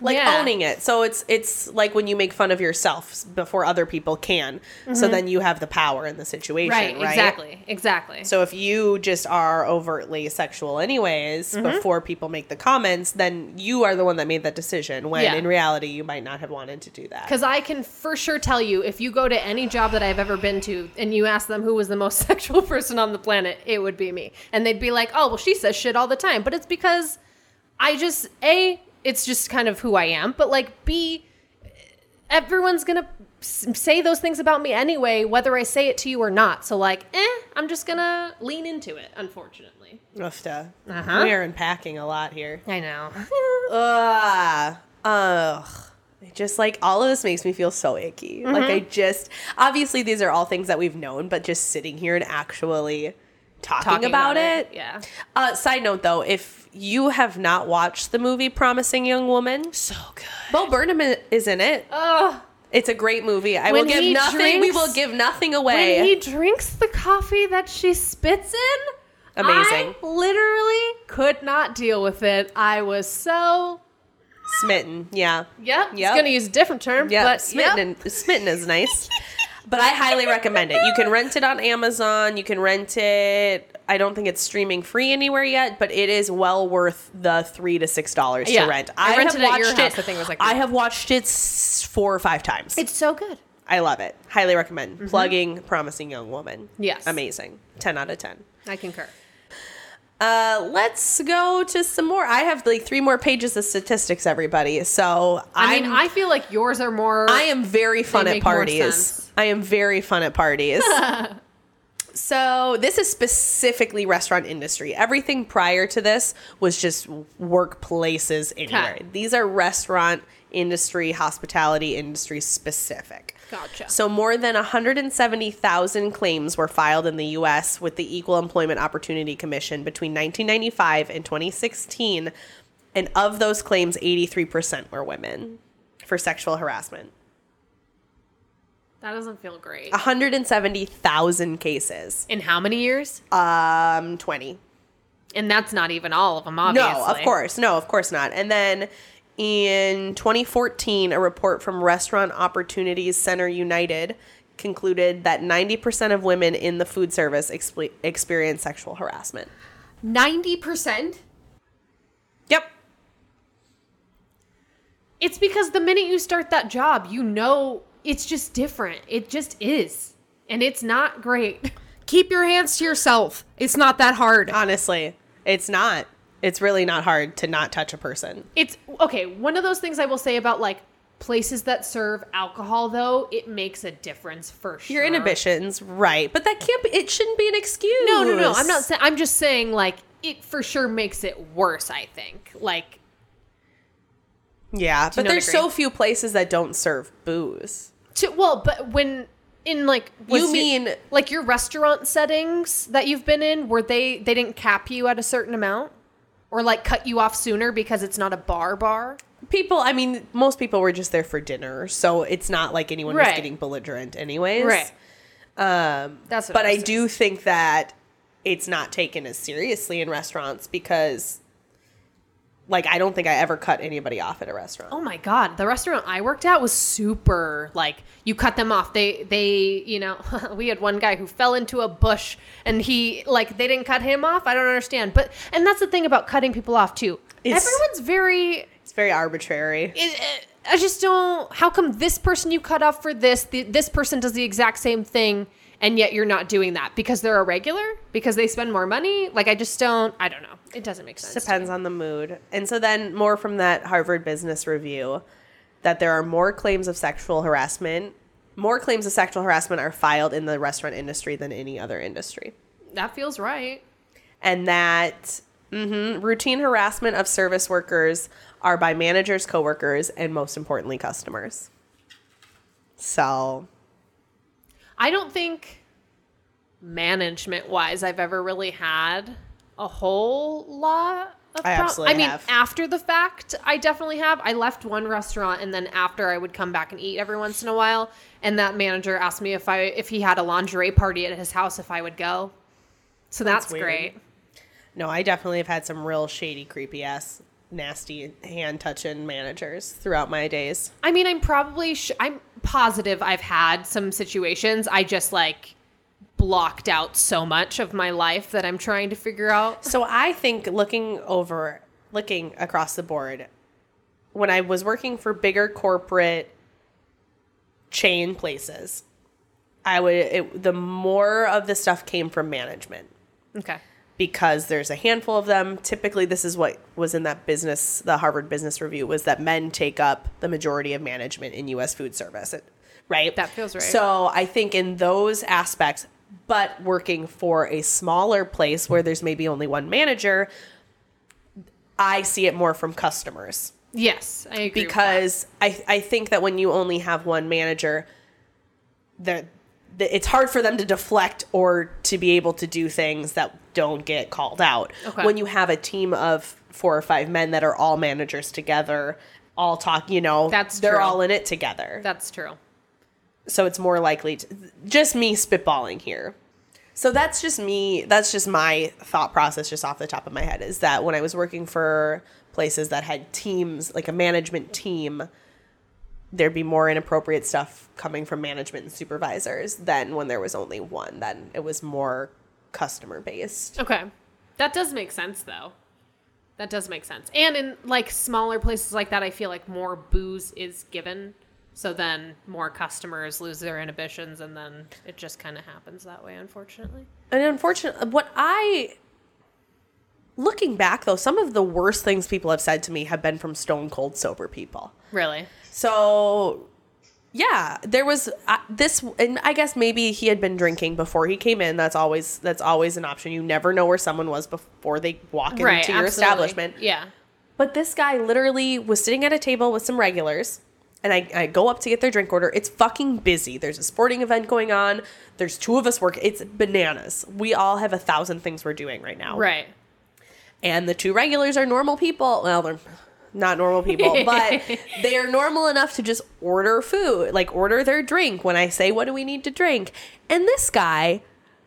Like Yeah. owning it. So it's it's like when you make fun of yourself before other people can. So Mm-hmm. then you have the power in the situation, right, right? exactly, exactly. So if you just are overtly sexual anyways Mm-hmm. before people make the comments, then you are the one that made that decision when Yeah. in reality you might not have wanted to do that. Because I can for sure tell you, if you go to any job that I've ever been to and you ask them who was the most sexual person on the planet, it would be me. And they'd be like, oh, well, she says shit all the time. But it's because I just, A, it's just kind of who I am. But like, B, everyone's going to say those things about me anyway, whether I say it to you or not. So like, eh, I'm just going to lean into it, unfortunately. Ufta. Uh-huh. We are unpacking a lot here. I know. Ugh. Ugh. It Just like all of this makes me feel so icky. Like I Mm-hmm. just obviously these are all things that we've known, but just sitting here and actually talking, about, it. Yeah. Uh, side note though, if you have not watched the movie Promising Young Woman, So good. Bo Burnham is in it. Oh, It's a great movie. I When will give nothing. we will give nothing away. when he drinks the coffee that she spits in, Amazing. I literally could not deal with it. I was so Smitten. Yeah. yep. Yep. It's gonna use a different term, Yeah. but smitten. yep. And, smitten is nice. but I highly recommend it. You can rent it on Amazon. You can rent it. I don't think it's streaming free anywhere yet, but it is well worth the three to six dollars Yeah. to rent. I rented have it at your watched house. I think it was like I have watched it four or five times. It's so good. I love it. Highly recommend. Plugging Promising Young Woman. Yes. Amazing. Ten out of ten. I concur. Uh, let's go to some more. I have like three more pages of statistics, everybody. So I I'm- mean, I feel like yours are more. I am very fun at parties. I am very fun at parties. so this is specifically restaurant industry. Everything prior to this was just workplaces anywhere. Okay. These are restaurant industry, hospitality industry specific. Gotcha. So more than 170,000 claims were filed in the US with the Equal Employment Opportunity Commission between 1995 and 2016, and of those claims 83% were women for sexual harassment. That doesn't feel great. 170,000 cases. In how many years? Um 20. And that's not even all of them, obviously. No, of course. No, of course not. And then in 2014, a report from Restaurant Opportunities Center United concluded that 90% of women in the food service expe- experience sexual harassment. Ninety percent. Yep. It's because the minute you start that job, you know it's just different. It just is. And it's not great. Keep your hands to yourself. It's not that hard. Honestly, it's not. It's really not hard to not touch a person. It's okay. One of those things I will say about like places that serve alcohol, though, it makes a difference for sure. Your inhibitions, right. But that can't be, it shouldn't be an excuse. No, no, no. I'm not saying. I'm just saying like it for sure makes it worse. I think like Yeah, but there's agree? so few places that don't serve booze. to well, but when in like You your- mean- like your restaurant settings that you've been in, where they they didn't cap you at a certain amount, or like cut you off sooner because it's not a bar bar. People, I mean, most people were just there for dinner, so it's not like anyone was getting belligerent anyways. Right. Um, That's what but I I do think that it's not taken as seriously in restaurants because like I don't think I ever cut anybody off at a restaurant. Oh my god, the restaurant I worked at was super like you cut them off. They they, you know, we had one guy who fell into a bush and he like they didn't cut him off. I don't understand. But and that's the thing about cutting people off too. It's- Everyone's very It's very arbitrary. it, it- I just don't how come this person you cut off for this, the, this person does the exact same thing and yet you're not doing that because they're a regular? Because they spend more money? Like I just don't I don't know. It doesn't make sense. Depends on the mood. And so then more from that Harvard Business Review that there are more claims of sexual harassment. More claims of sexual harassment are filed in the restaurant industry than any other industry. That feels right. And that mhm, routine harassment of service workers are by managers, coworkers, and most importantly, customers. So I don't think management wise I've ever really had a whole lot of I absolutely I mean, have. after the fact, I definitely have. I left one restaurant and then after I would come back and eat every once in a while and that manager asked me if I if he had a lingerie party at his house if I would go. So that's, That's great. no, I definitely have had some real shady, creepy ass, nasty hand touching managers throughout my days. I mean, I'm probably sh- I'm positive I've had some situations. I just like blocked out so much of my life that I'm trying to figure out. So I think looking over, looking across the board, when I was working for bigger corporate chain places, I would it, the more of the stuff came from management Okay. because there's a handful of them. Typically, this is what was in that business, the Harvard Business Review, was that men take up the majority of management in U.S. food service, right? That feels right. So I think in those aspects, but working for a smaller place where there's maybe only one manager, I see it more from customers Yes, I agree. because I I think that when you only have one manager, that that it's hard for them to deflect or to be able to do things that don't get called out. Okay. When you have a team of four or five men that are all managers together, all talk, you know, That's they're true. all in it together. that's true. So it's more likely to just me spitballing here. So that's just me. That's just my thought process, just off the top of my head, is that when I was working for places that had teams, like a management team, there'd be more inappropriate stuff coming from management and supervisors than when there was only one. Then it was more customer based. Okay. That does make sense though. That does make sense. And in like smaller places like that, I feel like more booze is given. So then more customers lose their inhibitions and then it just kind of happens that way, unfortunately. And unfortunately, what I looking back though, some of the worst things people have said to me have been from stone cold sober people. Really? So, yeah, there was uh, this, and I guess maybe he had been drinking before he came in. That's always that's always an option. You never know where someone was before they walk into right. your absolutely. establishment. Yeah. But this guy literally was sitting at a table with some regulars, and I, I go up to get their drink order. It's fucking busy. There's a sporting event going on. There's two of us working. It's bananas. We all have a thousand things we're doing right now Right. and the two regulars are normal people. Well, they're not normal people, but they are normal enough to just order food, like order their drink when I say, What do we need to drink? And this guy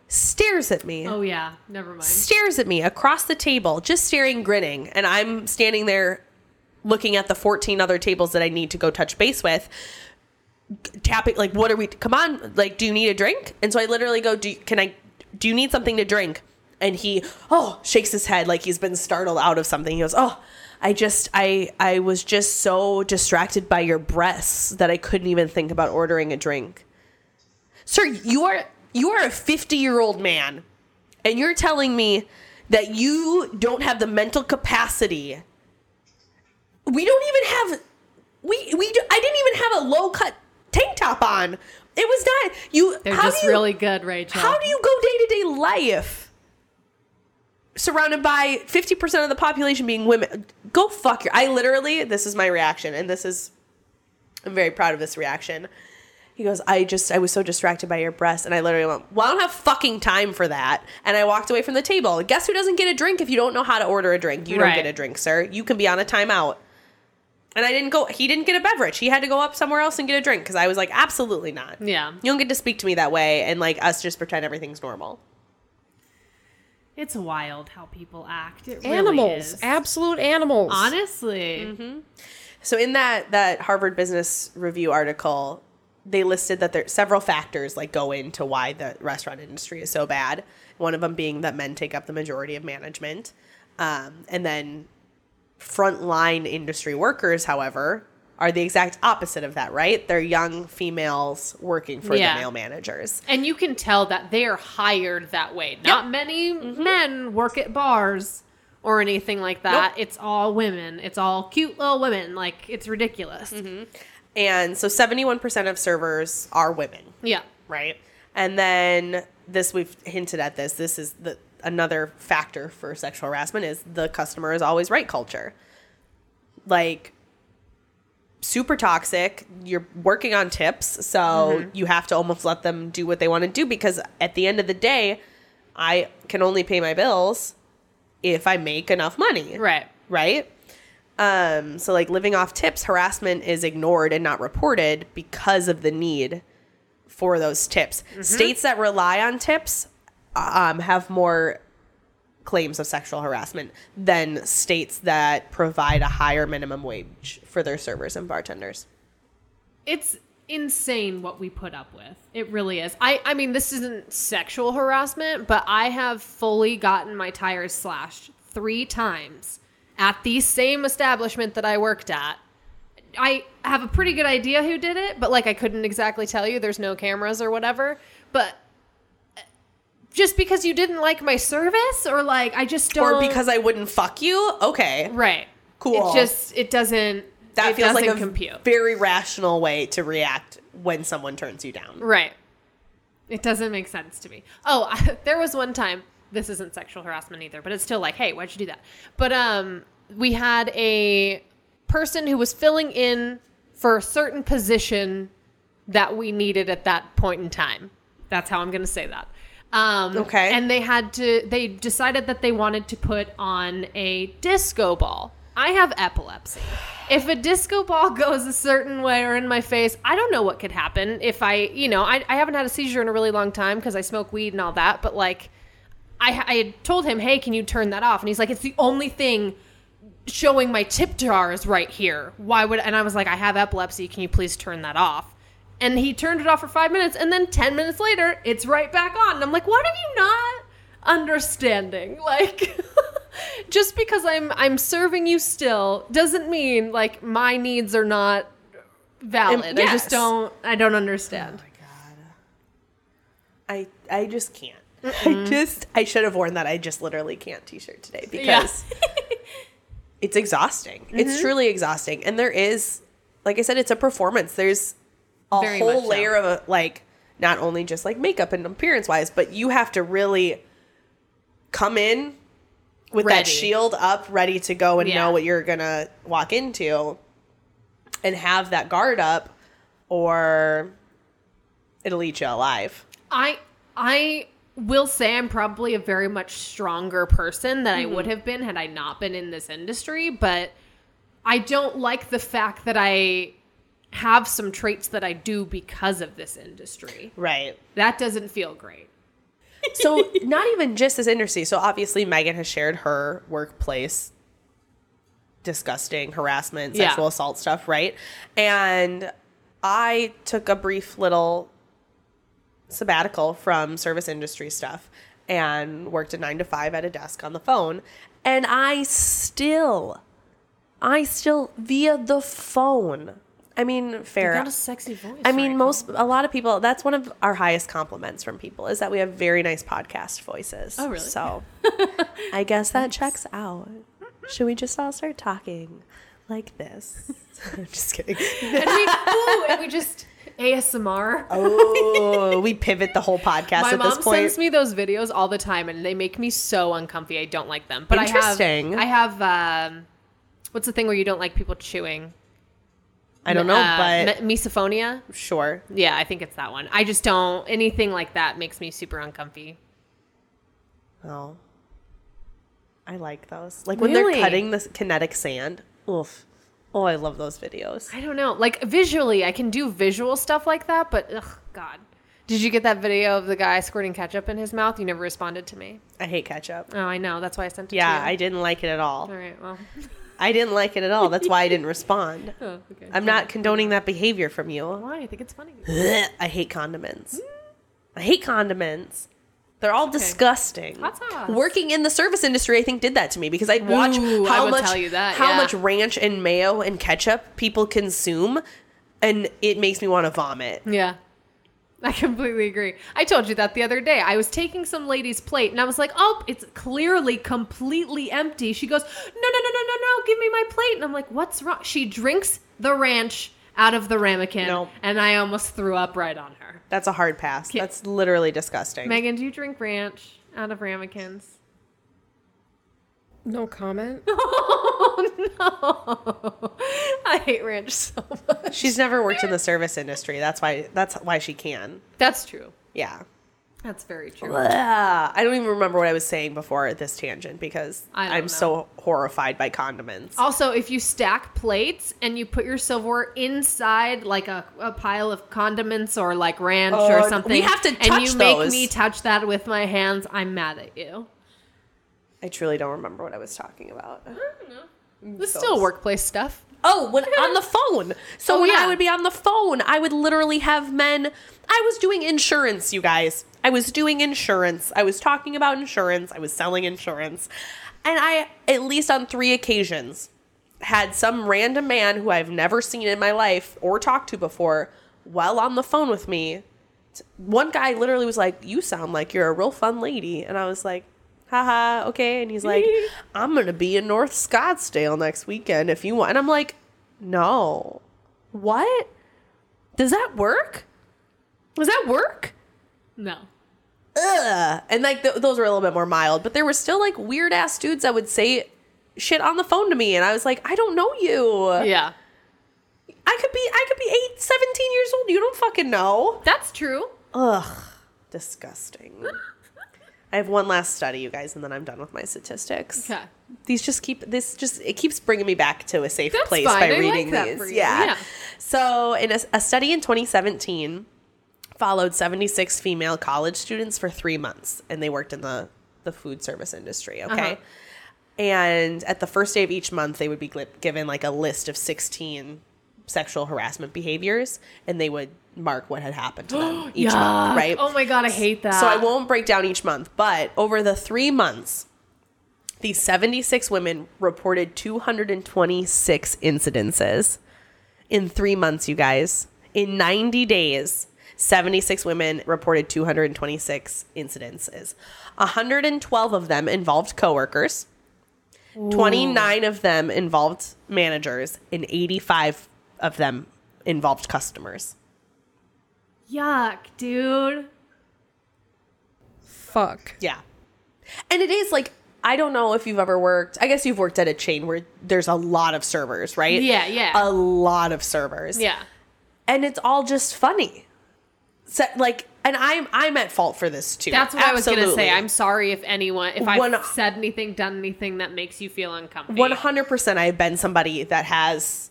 stares at me. Oh yeah. Never mind. Stares at me across the table, just staring, grinning. And I'm standing there looking at the 14 other tables that I need to go touch base with, tapping, like, what are we, come on, like, do you need a drink? And so I literally go, do, can I, do you need something to drink? And he, oh, shakes his head like he's been startled out of something. He goes, oh, I just, I, I was just so distracted by your breasts that I couldn't even think about ordering a drink. Sir, you are, you are a 50 year old man and you're telling me that you don't have the mental capacity. We don't even have we we I didn't even have a low cut tank top on. It was not you. They're how just you, really good, Rachel. How do you go day to day life surrounded by fifty percent of the population being women? Go fuck your. I literally. This is my reaction, and this is. I'm very proud of this reaction. He goes, I just, I was so distracted by your breasts. And I literally went, Well, I don't have fucking time for that. And I walked away from the table. Guess who doesn't get a drink if you don't know how to order a drink? You don't get a drink, sir. You can be on a timeout. And I didn't go, he didn't get a beverage. He had to go up somewhere else and get a drink because I was like, Absolutely not. Yeah. You don't get to speak to me that way and like us just pretend everything's normal. It's wild how people act. It really Animals, is. absolute animals. Honestly. So in that that Harvard Business Review article, they listed that there several factors like go into why the restaurant industry is so bad. One of them being that men take up the majority of management, um, and then frontline industry workers, however, are the exact opposite of that. Right? They're young females working for Yeah. the male managers. And you can tell that they are hired that way. Not many mm-hmm. men work at bars or anything like that. Nope. It's all women. It's all cute little women. Like it's ridiculous. Mm-hmm. And so seventy one percent of servers are women. Yeah. right? And then this we've hinted at this. This is the another factor for sexual harassment is the customer is always right culture. Like super toxic. You're working on tips, so you have to almost let them do what they want to do because at the end of the day, I can only pay my bills if I make enough money Right. right? Um, so like living off tips, harassment is ignored and not reported because of the need for those tips. States that rely on tips um, have more claims of sexual harassment than states that provide a higher minimum wage for their servers and bartenders. It's insane what we put up with. It really is. I I mean this isn't sexual harassment, but I have fully gotten my tires slashed 3 times at the same establishment that I worked at. I have a pretty good idea who did it, but like I couldn't exactly tell you. There's no cameras or whatever. But just because you didn't like my service or like I just don't Or because I wouldn't fuck you? Okay. right. Cool. It just it doesn't That it feels like a compute. very rational way to react when someone turns you down. Right. It doesn't make sense to me. Oh, I, there was one time. This isn't sexual harassment either, but it's still like, hey, why'd you do that? But um, we had a person who was filling in for a certain position that we needed at that point in time. That's how I'm going to say that. Um, Okay. And they had to. They decided that they wanted to put on a disco ball. I have epilepsy. If a disco ball goes a certain way or in my face, I don't know what could happen. If I, you know, I, I haven't had a seizure in a really long time because I smoke weed and all that. But like, I, I had told him, hey, can you turn that off? And he's like, it's the only thing showing my tip jar is right here. Why would? And I was like, I have epilepsy. Can you please turn that off? And he turned it off for five minutes, and then ten minutes later, it's right back on. And I'm like, what are you not understanding? Like, just because I'm I'm serving you still doesn't mean like my needs are not valid. I yes. just don't. I don't understand. Oh I I just can't. I just I should have worn that I just literally can't t-shirt today because it's exhausting. It's mm-hmm. truly exhausting. And there is like I said it's a performance. There's a Very whole so. layer of a, like not only just like makeup and appearance wise, but you have to really come in with Ready. that shield up ready to go and Yeah. know what you're to walk into and have that guard up or it'll eat you alive. I I will say I'm probably a very much stronger person than I would mm-hmm. have been had I not been in this industry, but I don't like the fact that I have some traits that I do because of this industry. Right. That doesn't feel great. So not even just this industry. So obviously Megan has shared her workplace disgusting harassment, Yeah. sexual assault stuff, right? And I took a brief little sabbatical from service industry stuff and worked a 9 to 5 at a desk on the phone and I still I still via the phone. I mean, fair. got a sexy voice. I mean, right? most a lot of people. That's one of our highest compliments from people is that we have very nice podcast voices. Oh, really? So, I guess that checks out. Should we just all start talking like this? I'm just kidding. and we, ooh, and we just ASMR. Oh, we pivot the whole podcast My at this point. mom sends me those videos all the time, and they make me so uncomfy. I don't like them. But Interesting. I have, I have, um, what's the thing where you don't like people chewing? I don't know, Uh, but me- misophonia. sure. Yeah, I think it's that one. I just don't anything like that makes me super uncomfy. Oh, I like those. Like when Really? they're cutting the kinetic sand. Oof. Oh, I love those videos. I don't know. Like visually, I can do visual stuff like that, but ugh, God, Did you get that video of the guy squirting ketchup in his mouth? You never responded to me. I hate ketchup. Oh, I know. That's why I sent it Yeah, to I didn't like it at all. All right. Well. I didn't like it at all. That's why I didn't respond. Oh, okay. I'm not condoning that behavior from you. Why? I think it's funny. I hate condiments. I hate condiments. They're all disgusting. Hot sauce. Working in the service industry, I think did that to me because I'd watch Ooh, I how would much tell you that, how yeah. much ranch and mayo and ketchup people consume, and it makes me want to vomit. Yeah. I completely agree. I told you that the other day. I was taking some lady's plate and I was like, oh, it's clearly completely empty. She goes, no, no, no, no, no, no, give me my plate. And I'm like, what's wrong? She drinks the ranch out of the ramekin. Nope. And I almost threw up right on her. That's a hard pass. Yeah. That's literally disgusting. Megan, do you drink ranch out of ramekins? No comment. Oh, no. I hate ranch so much. She's never worked in the service industry. That's why. That's why she can. That's true. Yeah. That's very true. Ugh. I don't even remember what I was saying before this tangent because I don't I'm know. so horrified by condiments. Also, if you stack plates and you put your silverware inside like a, a pile of condiments or like ranch Oh, or something, we have to and you make those. me touch that with my hands, I'm mad at you. I truly don't remember what I was talking about. This Mm, is still workplace stuff. Oh, when on the phone. So Oh, when I would be on the phone, I would literally have men. I was doing insurance, you guys. I was doing insurance. I was talking about insurance. I was selling insurance. And I, at least on three occasions, had some random man who I've never seen in my life or talked to before while on the phone with me. One guy literally was like, You sound like you're a real fun lady. And I was like, haha, okay. And he's like, I'm going to be in North Scottsdale next weekend if you want. And I'm like, no. What? Does that work? Does that work? No. Ugh. And like th- those were a little bit more mild, but there were still like weird ass dudes that would say shit on the phone to me. And I was like, I don't know you. Yeah. I could be, I could be eight, 17 years old. You don't fucking know. That's true. Ugh. Disgusting. I have one last study, you guys, and then I'm done with my statistics. Okay. These just keep this just it keeps bringing me back to a safe That's place fine. by I reading that these. Yeah. Yeah. So, in a, a study in 2017 followed 76 female college students for 3 months and they worked in the the food service industry, okay? Uh-huh. And at the first day of each month they would be given like a list of 16 sexual harassment behaviors and they would mark what had happened to them each month, right? Oh my god, I hate that. So I won't break down each month, but over the three months, these 76 women reported 226 incidences in three months, you guys. In 90 days, 76 women reported 226 incidences. 112 of them involved coworkers. 29 of them involved managers, and 85 of them involved customers. Yuck, dude. Fuck. Yeah. And it is like I don't know if you've ever worked. I guess you've worked at a chain where there's a lot of servers, right? Yeah, yeah. A lot of servers. Yeah. And it's all just funny. So, like and I'm I'm at fault for this too. That's what I was gonna say. I'm sorry if anyone, if I've One- said anything, done anything that makes you feel uncomfortable. 100% I've been somebody that has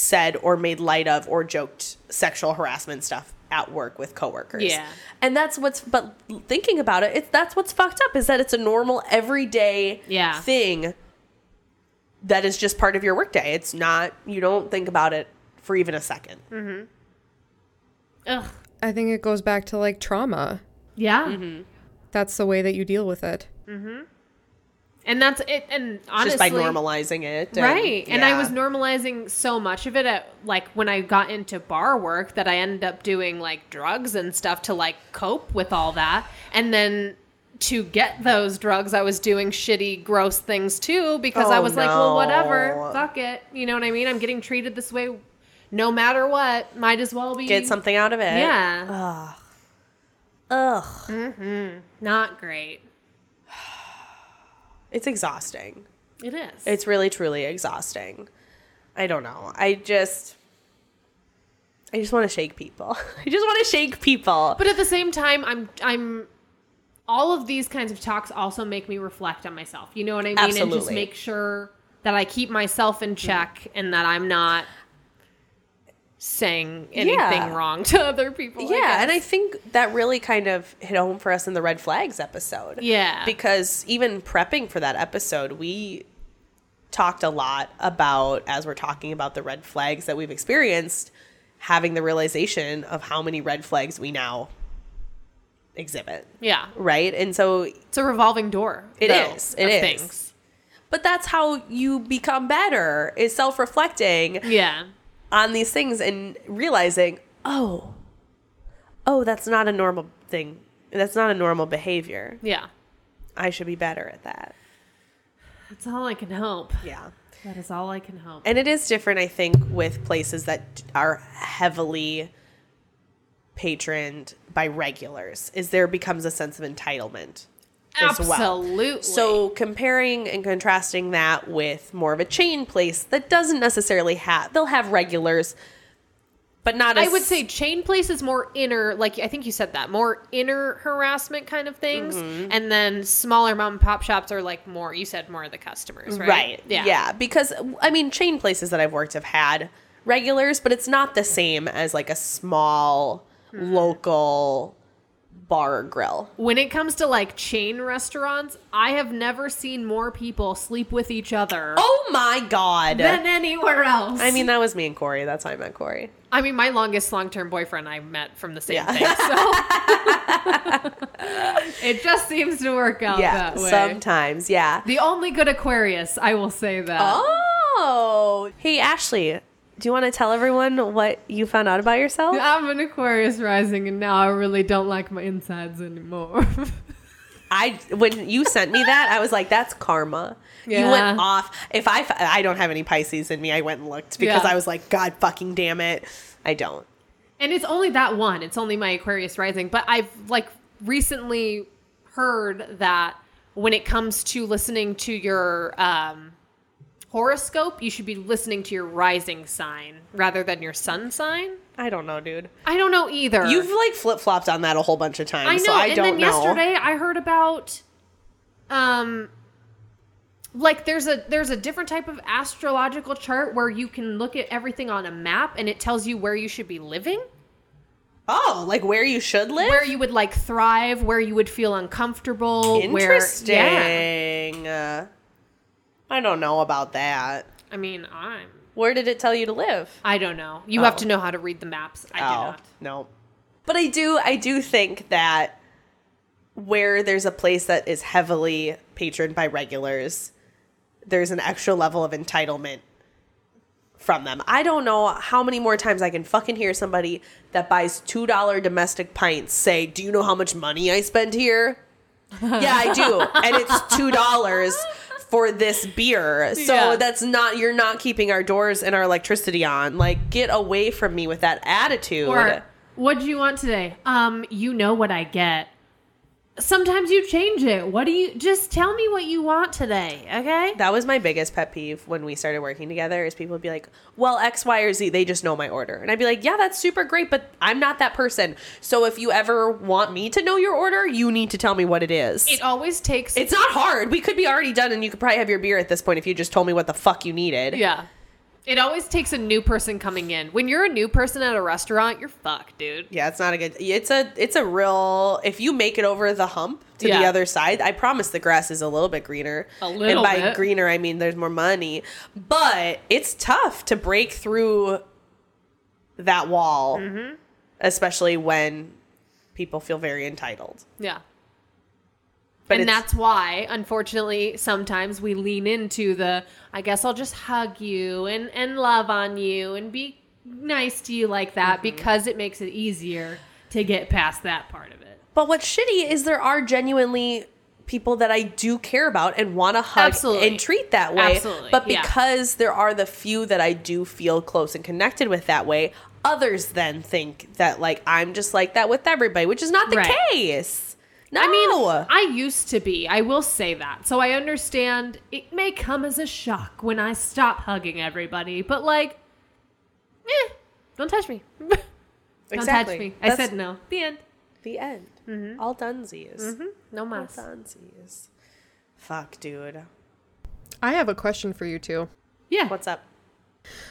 said or made light of or joked sexual harassment stuff at work with coworkers. Yeah. And that's what's but thinking about it, it's that's what's fucked up is that it's a normal everyday Yeah. thing that is just part of your workday. It's not you don't think about it for even a second. Mm. Hmm. Ugh. I think it goes back to like trauma. Yeah. Mm-hmm. That's the way that you deal with it. And that's it. And honestly, just by normalizing it. and- right. And I was normalizing so much of it at like when I got into bar work that I ended up doing like drugs and stuff to like cope with all that. And then to get those drugs, I was doing shitty, gross things too because I Oh, was like, well, whatever, fuck it. You know what I mean? I'm getting treated this way, no matter what. Might as well be get something out of it. Yeah, Ugh. Ugh. Mm-hmm. not great. It's exhausting. It is. It's really truly exhausting. I don't know. I just I just want to shake people. I just want to shake people. But at the same time, I'm I'm all of these kinds of talks also make me reflect on myself. You know what I mean? Absolutely. And just make sure that I keep myself in check and that I'm not saying anything Yeah. wrong to other people. yeah, and I think that really kind of hit home for us in the red flags episode. Yeah. Because even prepping for that episode, we talked a lot about as we're talking about the red flags that we've experienced, having the realization of how many red flags we now exhibit. yeah, Right? And so it's a revolving door. It is. is. It is. Things. but that's how you become better is self-reflecting Yeah. On these things and realizing, oh, oh, that's not a normal thing. That's not a normal behavior. Yeah. I should be better at that. That's all I can help. Yeah. That is all I can help. And it is different, I think, with places that are heavily patroned by regulars, is there becomes a sense of entitlement as well. Absolutely. So comparing and contrasting that with more of a chain place that doesn't necessarily have, they'll have regulars, but not. I would say chain place is more inner, like I think you said that, more inner harassment kind of things, Mm-hmm. and then smaller mom and pop shops are like more. You said more of the customers, right? Right. Yeah. Because I mean, chain places that I've worked have had regulars, but it's not the same as like a small Hmm. local bar or grill. When it comes to like chain restaurants, I have never seen more people sleep with each other Oh my god. than anywhere else. I mean, that was me and Corey. That's how I met Corey. I mean, my longest long term boyfriend I met from the same Yeah. thing, so it just seems to work out yeah. that way. Sometimes. Yeah. the only good Aquarius, I will say that. Oh. Hey, Ashley. Do you want to tell everyone what you found out about yourself? I'm an Aquarius rising, and now I really don't like my insides anymore. I when you sent me that, I was like, "That's karma." You went off. If I I don't have any Pisces in me, I went and looked because Yeah. I was like, "God fucking damn it!" I don't. and it's only that one. It's only my Aquarius rising. But I've like recently heard that when it comes to listening to your um, horoscope, you should be listening to your rising sign rather than your sun sign. I don't know, dude. I don't know either. You've like flip flopped on that a whole bunch of times. I know. So I and don't then know. yesterday I heard about um like there's a there's a different type of astrological chart where you can look at everything on a map and it tells you where you should be living, Oh, like where you should live? where you would like thrive, where you would feel uncomfortable, where Interesting. yeah. Uh, I don't know about that. I mean, I'm Where did it tell you to live? I don't know. You have Oh. to know how to read the maps. I do oh, not. no. But I do I do think that where there's a place that is heavily patroned by regulars, there's an extra level of entitlement from them. I don't know how many more times I can fucking hear somebody that buys $2 domestic pints say, "Do you know how much money I spend here?" yeah, I do. And it's $2 for this beer. So Yeah. that's not you're not keeping our doors and our electricity on. Like get away from me with that attitude. Or what do you want today? Um, you know what I get. Sometimes you change it. What do you just tell me what you want today, okay? That was my biggest pet peeve when we started working together is people would be like, well, X, Y, or Z, they just know my order. And I'd be like, yeah, that's super great, but I'm not that person. So if you ever want me to know your order, you need to tell me what it is. It always takes it's not hard. We could be already done and you could probably have your beer at this point if you just told me what the fuck you needed. Yeah. It always takes a new person coming in. When you're a new person at a restaurant, you're fucked, dude. Yeah, it's not a good. It's a it's a real. If you make it over the hump to the other side, I promise the grass is a little bit greener. A little and by bit. greener, I mean there's more money. But it's tough to break through that wall, Mm-hmm. especially when people feel very entitled. Yeah. But and that's why, unfortunately, sometimes we lean into the I guess I'll just hug you and, and love on you and be nice to you like that Mm-hmm. because it makes it easier to get past that part of it. But what's shitty is there are genuinely people that I do care about and want to hug Absolutely. and treat that way. Absolutely, But yeah. because there are the few that I do feel close and connected with that way, others then think that like I'm just like that with everybody, which is not the Right. case. No. I mean, I used to be. I will say that. So I understand it may come as a shock when I stop hugging everybody, but like, eh, don't touch me. don't Exactly. touch me. I said no. The end. the end. All dunsies. No All mas. dunsies. Fuck, dude. I have a question for you two. Yeah. What's up?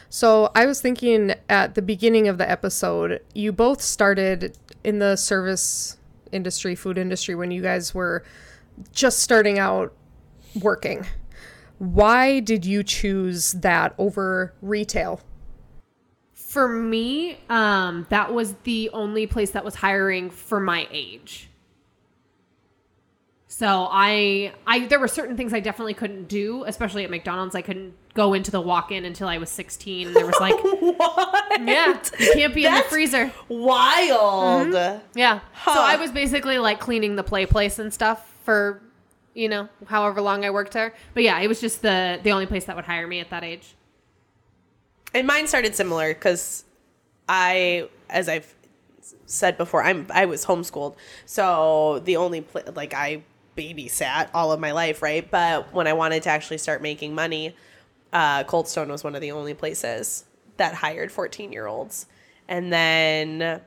So I was thinking at the beginning of the episode, you both started in the service industry, food industry, when you guys were just starting out working. Why did you choose that over retail? For me, um, that was the only place that was hiring for my age. So I, I, there were certain things I definitely couldn't do, especially at McDonald's. I couldn't go into the walk-in until I was 16. There was like, what? yeah, you can't be in the freezer. Wild. Mm-hmm. Yeah. Huh. So I was basically like cleaning the play place and stuff for, you know, however long I worked there. But yeah, it was just the the only place that would hire me at that age. And mine started similar because I, as I've said before, I'm I was homeschooled, so the only pla like I babysat all of my life, right? But when I wanted to actually start making money, uh, Cold Stone was one of the only places that hired 14 year olds, and then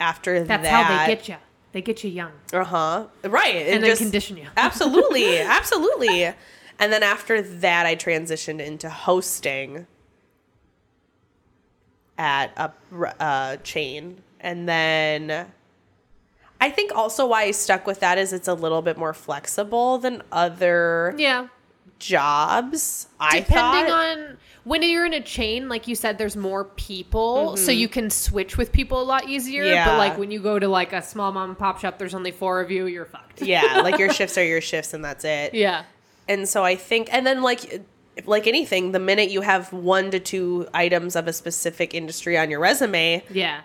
after That's that, how they get you. They get you young. Uh huh. Right. And then condition you. absolutely. Absolutely. And then after that, I transitioned into hosting at a uh, chain. And then I think also why I stuck with that is it's a little bit more flexible than other Yeah. jobs. I Depending thought. on when you're in a chain, like you said, there's more people, so you can switch with people a lot easier. Mm-hmm. Yeah. But like when you go to like a small mom and pop shop, there's only four of you. You're fucked. yeah, like your shifts are your shifts and that's it. Yeah. and so I think, and then like like anything, the minute you have one to two items of a specific industry on your resume, Yeah.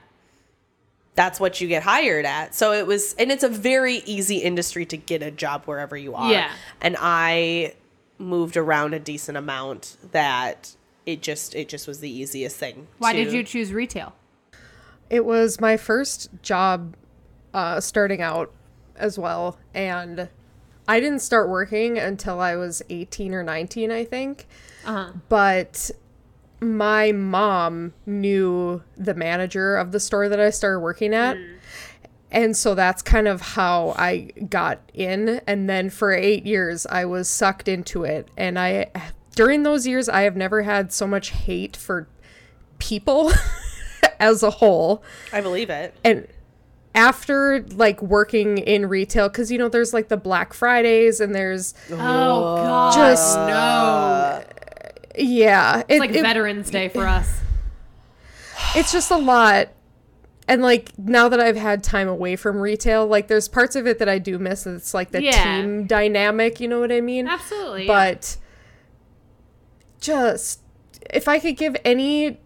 That's what you get hired at. So it was, and it's a very easy industry to get a job wherever you are. Yeah. and I moved around a decent amount that it just it just was the easiest thing. Why to- did you choose retail? It was my first job uh, starting out as well. And I didn't start working until I was 18 or 19, I think. Uh-huh. But my mom knew the manager of the store that I started working at. Mm. And so that's kind of how I got in. And then for eight years, I was sucked into it. And I, during those years, I have never had so much hate for people as a whole I believe it. and after like working in retail because you know there's like the black fridays and there's Oh, oh. god. Just- no. Uh, yeah it, It's like it- Veterans Day for us. it's just a lot and like now that i've had time away from retail like there's parts of it that i do miss it's like the Yeah. team dynamic you know what i mean Absolutely. but just if i could give any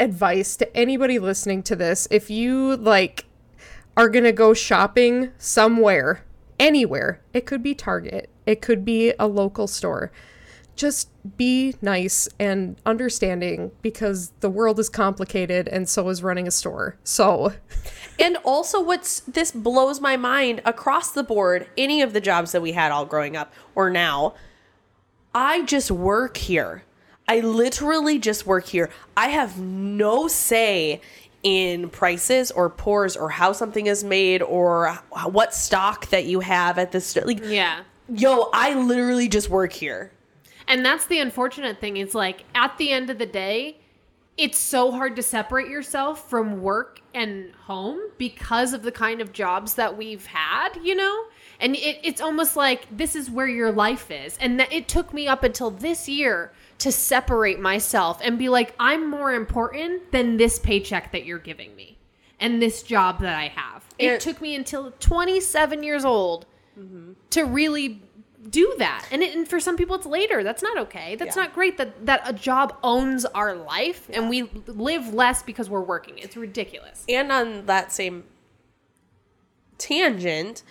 advice to anybody listening to this if you like are going to go shopping somewhere anywhere it could be target it could be a local store just be nice and understanding because the world is complicated and so is running a store so And also, what's this blows my mind across the board, any of the jobs that we had all growing up or now, I just work here. I literally just work here. I have no say in prices or pours or how something is made or what stock that you have at the store. Like, yeah. yo, I literally just work here. And that's the unfortunate thing. Is like at the end of the day, it's so hard to separate yourself from work and home because of the kind of jobs that we've had, you know? And it, it's almost like this is where your life is. And that it took me up until this year to separate myself and be like, I'm more important than this paycheck that you're giving me and this job that I have. It, It- took me until 27 years old mm-hmm. to really do that. And, it, and for some people, it's later. That's not okay. That's Yeah. not great that, that a job owns our life and we live less because we're working. It's ridiculous. And on that same tangent,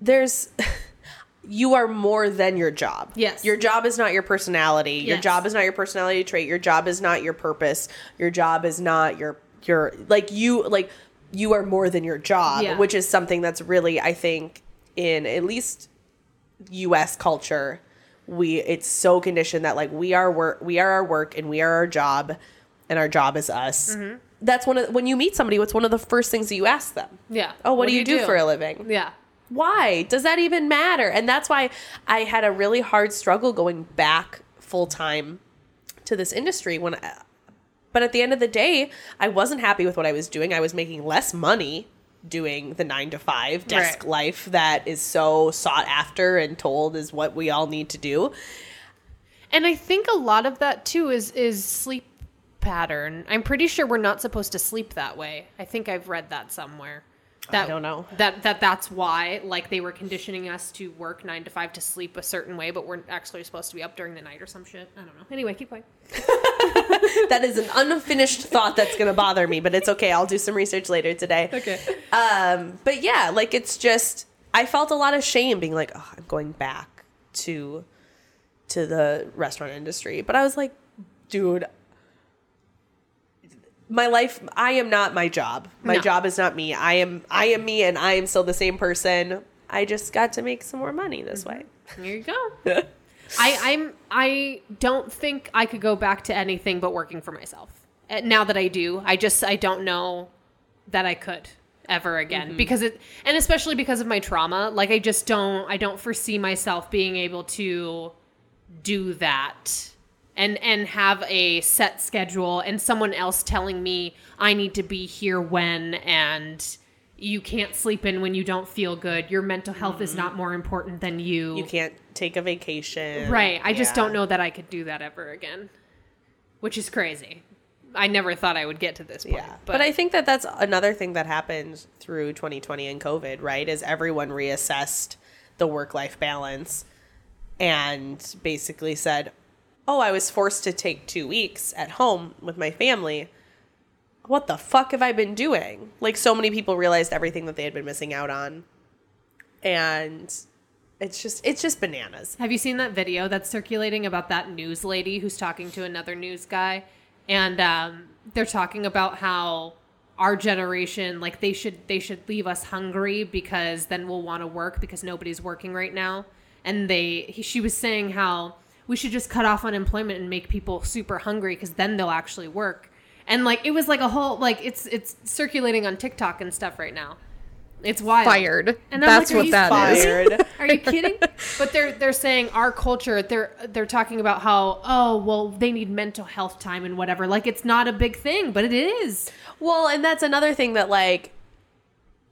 there's you are more than your job. Yes. Your job is not your personality. Your Yes. job is not your personality trait. Your job is not your purpose. Your job is not your your like you like you are more than your job, Yeah. which is something that's really I think in at least US culture we it's so conditioned that like we are work we are our work and we are our job and our job is us. Mm-hmm. That's one of when you meet somebody what's one of the first things that you ask them. Yeah. Oh, what, do you do, for a living? Yeah. Why? Does that even matter? And that's why I had a really hard struggle going back full time to this industry when I, but at the end of the day, I wasn't happy with what I was doing. I was making less money doing the 9 to 5 desk Right. life that is so sought after and told is what we all need to do. And I think a lot of that too is is sleep pattern. I'm pretty sure we're not supposed to sleep that way. I think I've read that somewhere. That, don't know. That that that's why like they were conditioning us to work 9 to 5 to sleep a certain way, but we're actually supposed to be up during the night or some shit. I don't know. Anyway, keep going. That is an unfinished thought that's going to bother me, but it's okay. I'll do some research later today. Okay. Um, but yeah, like it's just I felt a lot of shame being like, oh, I'm going back to to the restaurant industry. But I was like, dude, my life I am not my job. My No. job is not me. I am I am me and I am still the same person. I just got to make some more money this way. Here you go. I I'm I don't think I could go back to anything but working for myself. Uh, Now that I do, I just I don't know that I could ever again because it and especially because of my trauma, like I just don't I don't foresee myself being able to do that and and have a set schedule and someone else telling me I need to be here when and you can't sleep in when you don't feel good. Your mental health is mm-hmm. not more important than you. You can't take a vacation. Right. I just don't know that I could do that ever again, which is crazy. I never thought I would get to this point. Yeah. But, I think that that's another thing that happened through 2020 and COVID, right? Is everyone reassessed the work life balance and basically said, oh, I was forced to take two weeks at home with my family. What the fuck have I been doing? Like, so many people realized everything that they had been missing out on. And it's just, it's just bananas. Have you seen that video that's circulating about that news lady who's talking to another news guy? And um, they're talking about how our generation, like they should they should leave us hungry because then we'll want to work because nobody's working right now. And they he, she was saying how we should just cut off unemployment and make people super hungry because then they'll actually work. And like it was like a whole like it's it's circulating on TikTok and stuff right now. It's wild. Fired. And I'm That's like, what that is. Fired. are you kidding? but they're they're saying our culture. They're they're talking about how oh well they need mental health time and whatever. Like it's not a big thing, but it is. Well, and that's another thing that like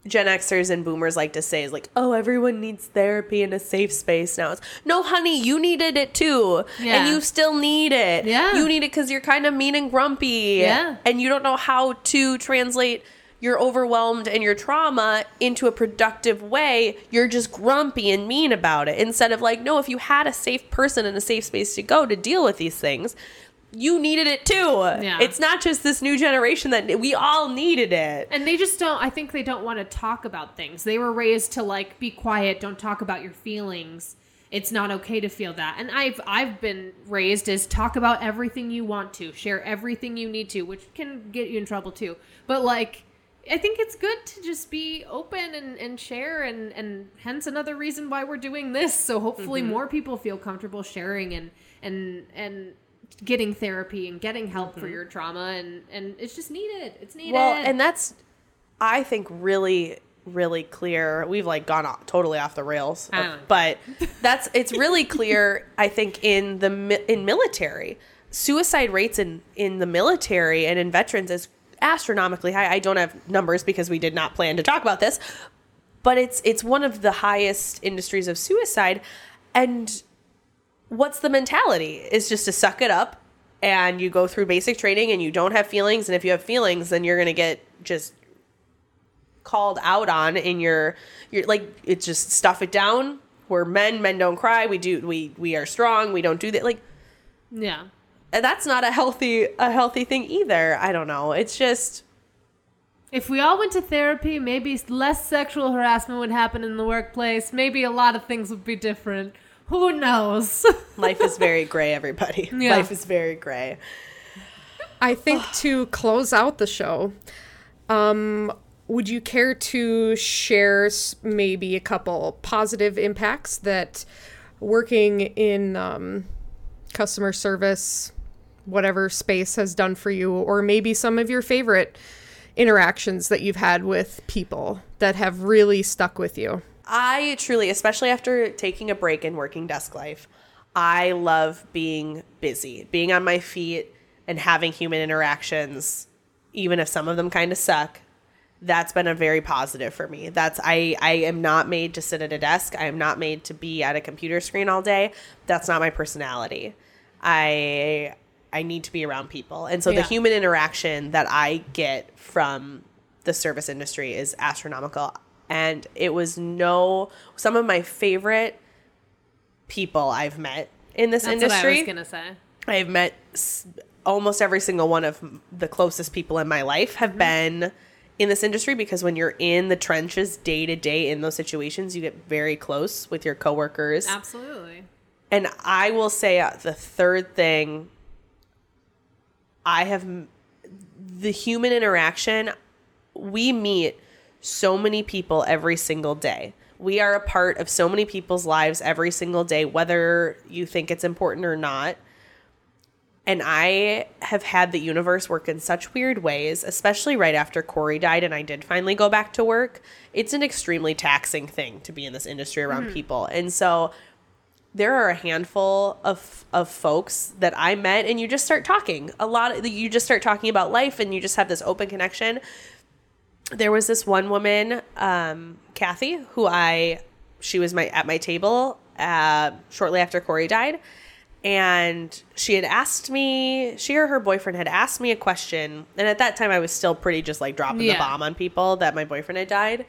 Gen Xers and boomers like to say is like, oh, everyone needs therapy in a safe space now. It's no, honey, you needed it too, Yeah. and you still need it. Yeah. you need it because you're kind of mean and grumpy. Yeah. and you don't know how to translate your overwhelmed and your trauma into a productive way. You're just grumpy and mean about it instead of like, no, if you had a safe person and a safe space to go to deal with these things. You needed it too. Yeah. It's not just this new generation that we all needed it. And they just don't. I think they don't want to talk about things. They were raised to like be quiet, don't talk about your feelings. It's not okay to feel that. And I've I've been raised as talk about everything you want to, share everything you need to, which can get you in trouble too. But like I think it's good to just be open and, and share and, and hence another reason why we're doing this. So hopefully Mm-hmm. more people feel comfortable sharing and and and getting therapy and getting help for your trauma and, and it's just needed. It's needed. Mm-hmm. Well, and that's, I think, really, really clear. We've like gone off, totally off the rails, but that's it's really clear. I think in the mi- in military, suicide rates in in the military and in veterans is astronomically high. I don't have numbers because we did not plan to talk about this, but it's it's one of the highest industries of suicide, and what's the mentality is just to suck it up and you go through basic training and you don't have feelings and if you have feelings then you're going to get just called out on in your you're like it's just stuff it down we're men men don't cry we do we we are strong we don't do that like yeah. and that's not a healthy a healthy thing either i don't know it's just If we all went to therapy, maybe less sexual harassment would happen in the workplace. Maybe a lot of things would be different. Who knows? life is very gray everybody Yeah. life is very gray I think to close out the show, um, would you care to share maybe a couple positive impacts that working in um, customer service, whatever space, has done for you, or maybe some of your favorite interactions that you've had with people that have really stuck with you? I truly, especially after taking a break in working desk life, I love being busy, being on my feet and having human interactions, even if some of them kind of suck. That's been a very positive for me. That's I I am not made to sit at a desk. I am not made to be at a computer screen all day. That's not my personality. I I need to be around people. And so Yeah. the human interaction that I get from the service industry is astronomical. And it was no some of my favorite people I've met in this That's industry. what I was gonna say. I've met s- almost every single one of the closest people in my life have been in this industry because when you're in the trenches day to day in those situations, you get very close with your coworkers. Absolutely. And I will say uh, the third thing I have m- the human interaction. We meet so many people every single day. We are a part of so many people's lives every single day, whether you think it's important or not. And I have had the universe work in such weird ways, especially right after Corey died and I did finally go back to work. It's an extremely taxing thing to be in this industry around mm-hmm. people. And so there are a handful of of folks that I met and you just start talking. A lot of you just start talking about life and you just have this open connection. There was this one woman, um, Kathy, who I she was my at my table uh, shortly after Corey died, and she had asked me. She or her boyfriend had asked me a question, and at that time I was still pretty just like dropping the bomb on people that my boyfriend had died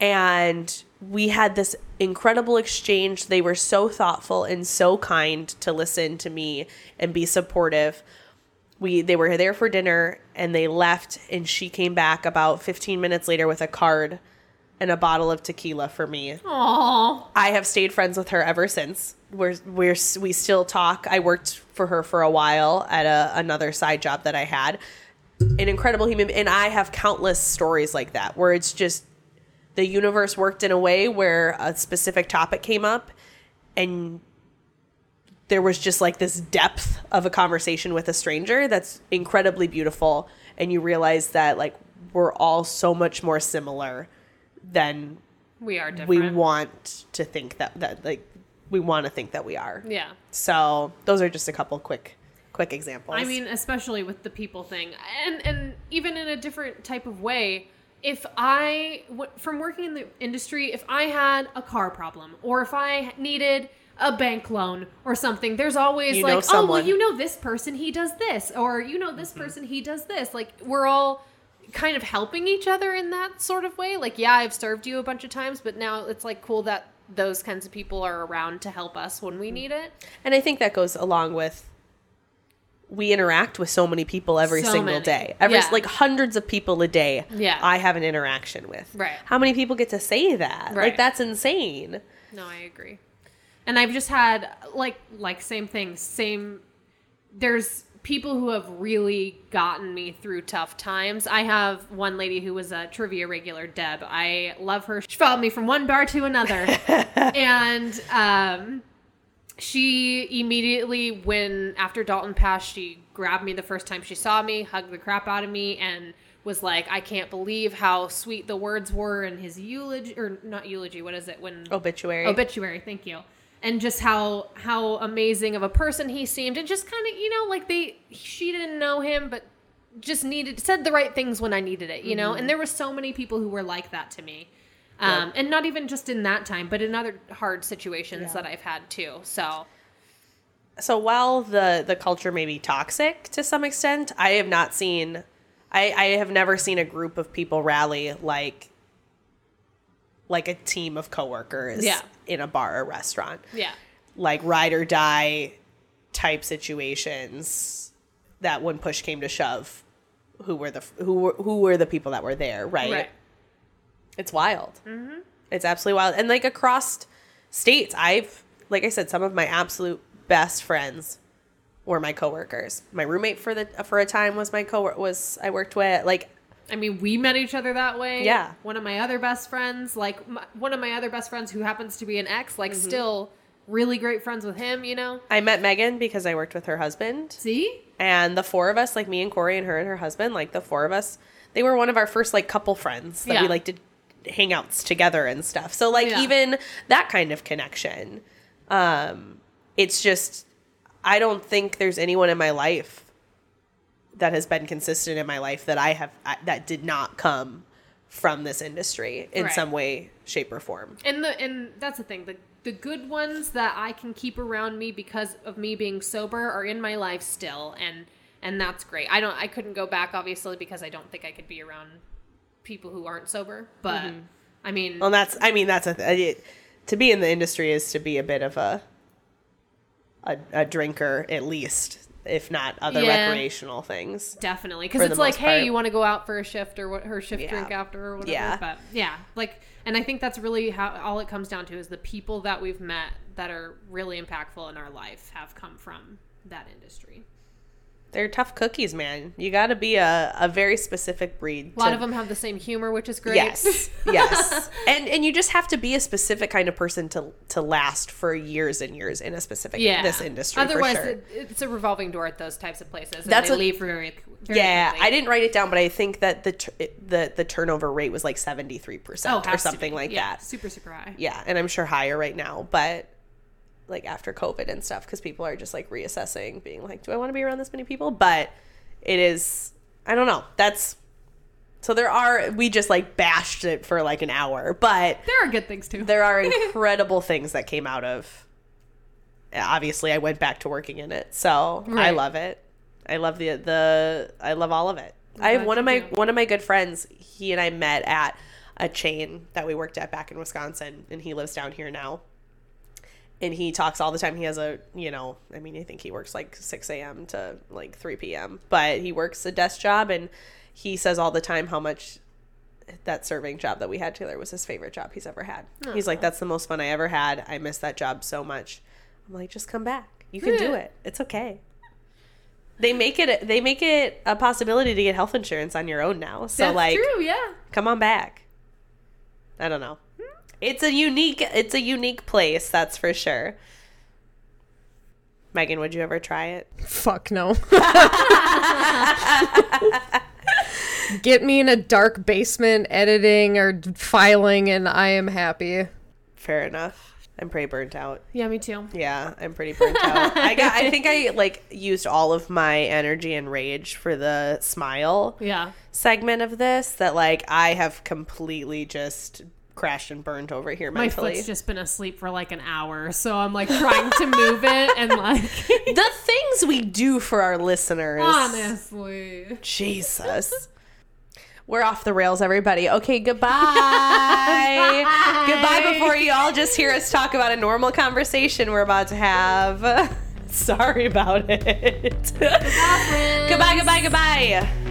and we had this incredible exchange. They were so thoughtful and so kind to listen to me and be supportive. We they were there for dinner and they left and she came back about 15 minutes later with a card and a bottle of tequila for me. Oh, I have stayed friends with her ever since. We're we're we still talk. I worked for her for a while at a, another side job that I had. An incredible human, and I have countless stories like that where it's just the universe worked in a way where a specific topic came up, and there was just like this depth of a conversation with a stranger that's incredibly beautiful, and you realize that like we're all so much more similar than we are different. we want to think that that like we want to think that we are. Yeah. So those are just a couple quick quick examples. I mean, especially with the people thing, and and even in a different type of way. If I, from working in the industry, if I had a car problem or if I needed a bank loan or something, there's always You like, oh, well, you know this person, he does this, or you know this mm-hmm. person, he does this. Like we're all kind of helping each other in that sort of way. Like, yeah, I've served you a bunch of times, but now it's like cool that those kinds of people are around to help us when we mm-hmm. need it. and I think that goes along with we interact with so many people every So single many. day. Every Yeah. like hundreds of people a day. Yeah. I have an interaction with. Right. How many people get to say that? Right. Like that's insane. No, I agree. And I've just had like like same thing, same there's people who have really gotten me through tough times. I have one lady who was a trivia regular, Deb. I love her. She followed me from one bar to another. and um she immediately when after Dalton passed, she grabbed me the first time she saw me, hugged the crap out of me and was like, I can't believe how sweet the words were in his eulogy or not eulogy, what is it when Obituary. obituary thank you and just how how amazing of a person he seemed and just kind of you know like they she didn't know him but just needed said the right things when i needed it you know? And there were so many people who were like that to me. Um, and not even just in that time but in other hard situations Yeah. that i've had too so. So while the the culture may be toxic to some extent, I have not seen I, I have never seen a group of people rally like like a team of coworkers Yeah. in a bar or restaurant. yeah Like ride or die type situations that when push came to shove, who were the who were who were the people that were there, right? right It's wild. Mm-hmm. It's absolutely wild. And like across states, I've, like I said, some of my absolute best friends were my coworkers. My roommate for the for a time was my co was I worked with. Like I mean, we met each other that way. Yeah. One of my other best friends, like my, one of my other best friends who happens to be an ex, like Mm-hmm. still really great friends with him, you know? I met Megan because I worked with her husband, See? and the four of us, like me and Corey and her and her husband, like the four of us, they were one of our first like couple friends that we Yeah. like did hangouts together and stuff. So like Yeah. even that kind of connection. Um it's just I don't think there's anyone in my life that has been consistent in my life that I have I- that did not come from this industry in Right. some way, shape, or form. And the and that's the thing. The the good ones that I can keep around me because of me being sober are in my life still and and that's great. I don't I couldn't go back obviously because I don't think I could be around people who aren't sober, but mm-hmm. I mean Well, that's I mean that's a th- to be in the industry is to be a bit of a a, a drinker at least, if not other Yeah. recreational things. definitely because it's like hey part. you want to go out for a shift or what her shift Yeah. drink after or whatever Yeah. but yeah like and i think that's really how all it comes down to is the people that we've met that are really impactful in our life have come from that industry They're tough cookies, man. You got to be a, a very specific breed. a lot to- of them have the same humor which is great Yes, yes, and and you just have to be a specific kind of person to to last for years and years in a specific yeah this industry. otherwise for sure. it, it's a revolving door at those types of places and That's they a- leave very, very yeah, quickly. I didn't write it down, but I think that the tur- the the turnover rate was like seventy three percent oh, or something like Yeah, that. super super high Yeah, and I'm sure higher right now, but like after COVID and stuff, because people are just like reassessing, being like, do I want to be around this many people? But it is, I don't know. That's so there are. We just like bashed it for like an hour, but there are good things too there are incredible things that came out of. Obviously, I went back to working in it, so I love it. I love the the. I love all of it. I have one of my one of my good friends. He and I met at a chain that we worked at back in Wisconsin, and he lives down here now. And he talks all the time. He has a, you know, I mean, I think he works like 6 a.m. to like 3 p.m., but he works a desk job. And he says all the time how much that serving job that we had together was his favorite job he's ever had. He's like, that's the most fun I ever had. I miss that job so much. I'm like, just come back. You can do hmm. it. It's okay. They make it. They make it a possibility to get health insurance on your own now. So that's like, true yeah come on back. I don't know. It's a unique. It's a unique place. That's for sure. Megan, would you ever try it? Fuck no. Get me in a dark basement editing or filing, and I am happy. Fair enough. I'm pretty burnt out. yeah me too Yeah, I'm pretty burnt out. I got. I think I like used all of my energy and rage for the smile yeah segment of this. That like I have completely just crashed and burned over here my mentally. foot's just been asleep for like an hour so i'm like trying to move it and like the things we do for our listeners. honestly Jesus. We're off the rails, everybody. Okay, goodbye. goodbye before you all just hear us talk about a normal conversation we're about to have. Sorry about it. goodbye, goodbye, goodbye.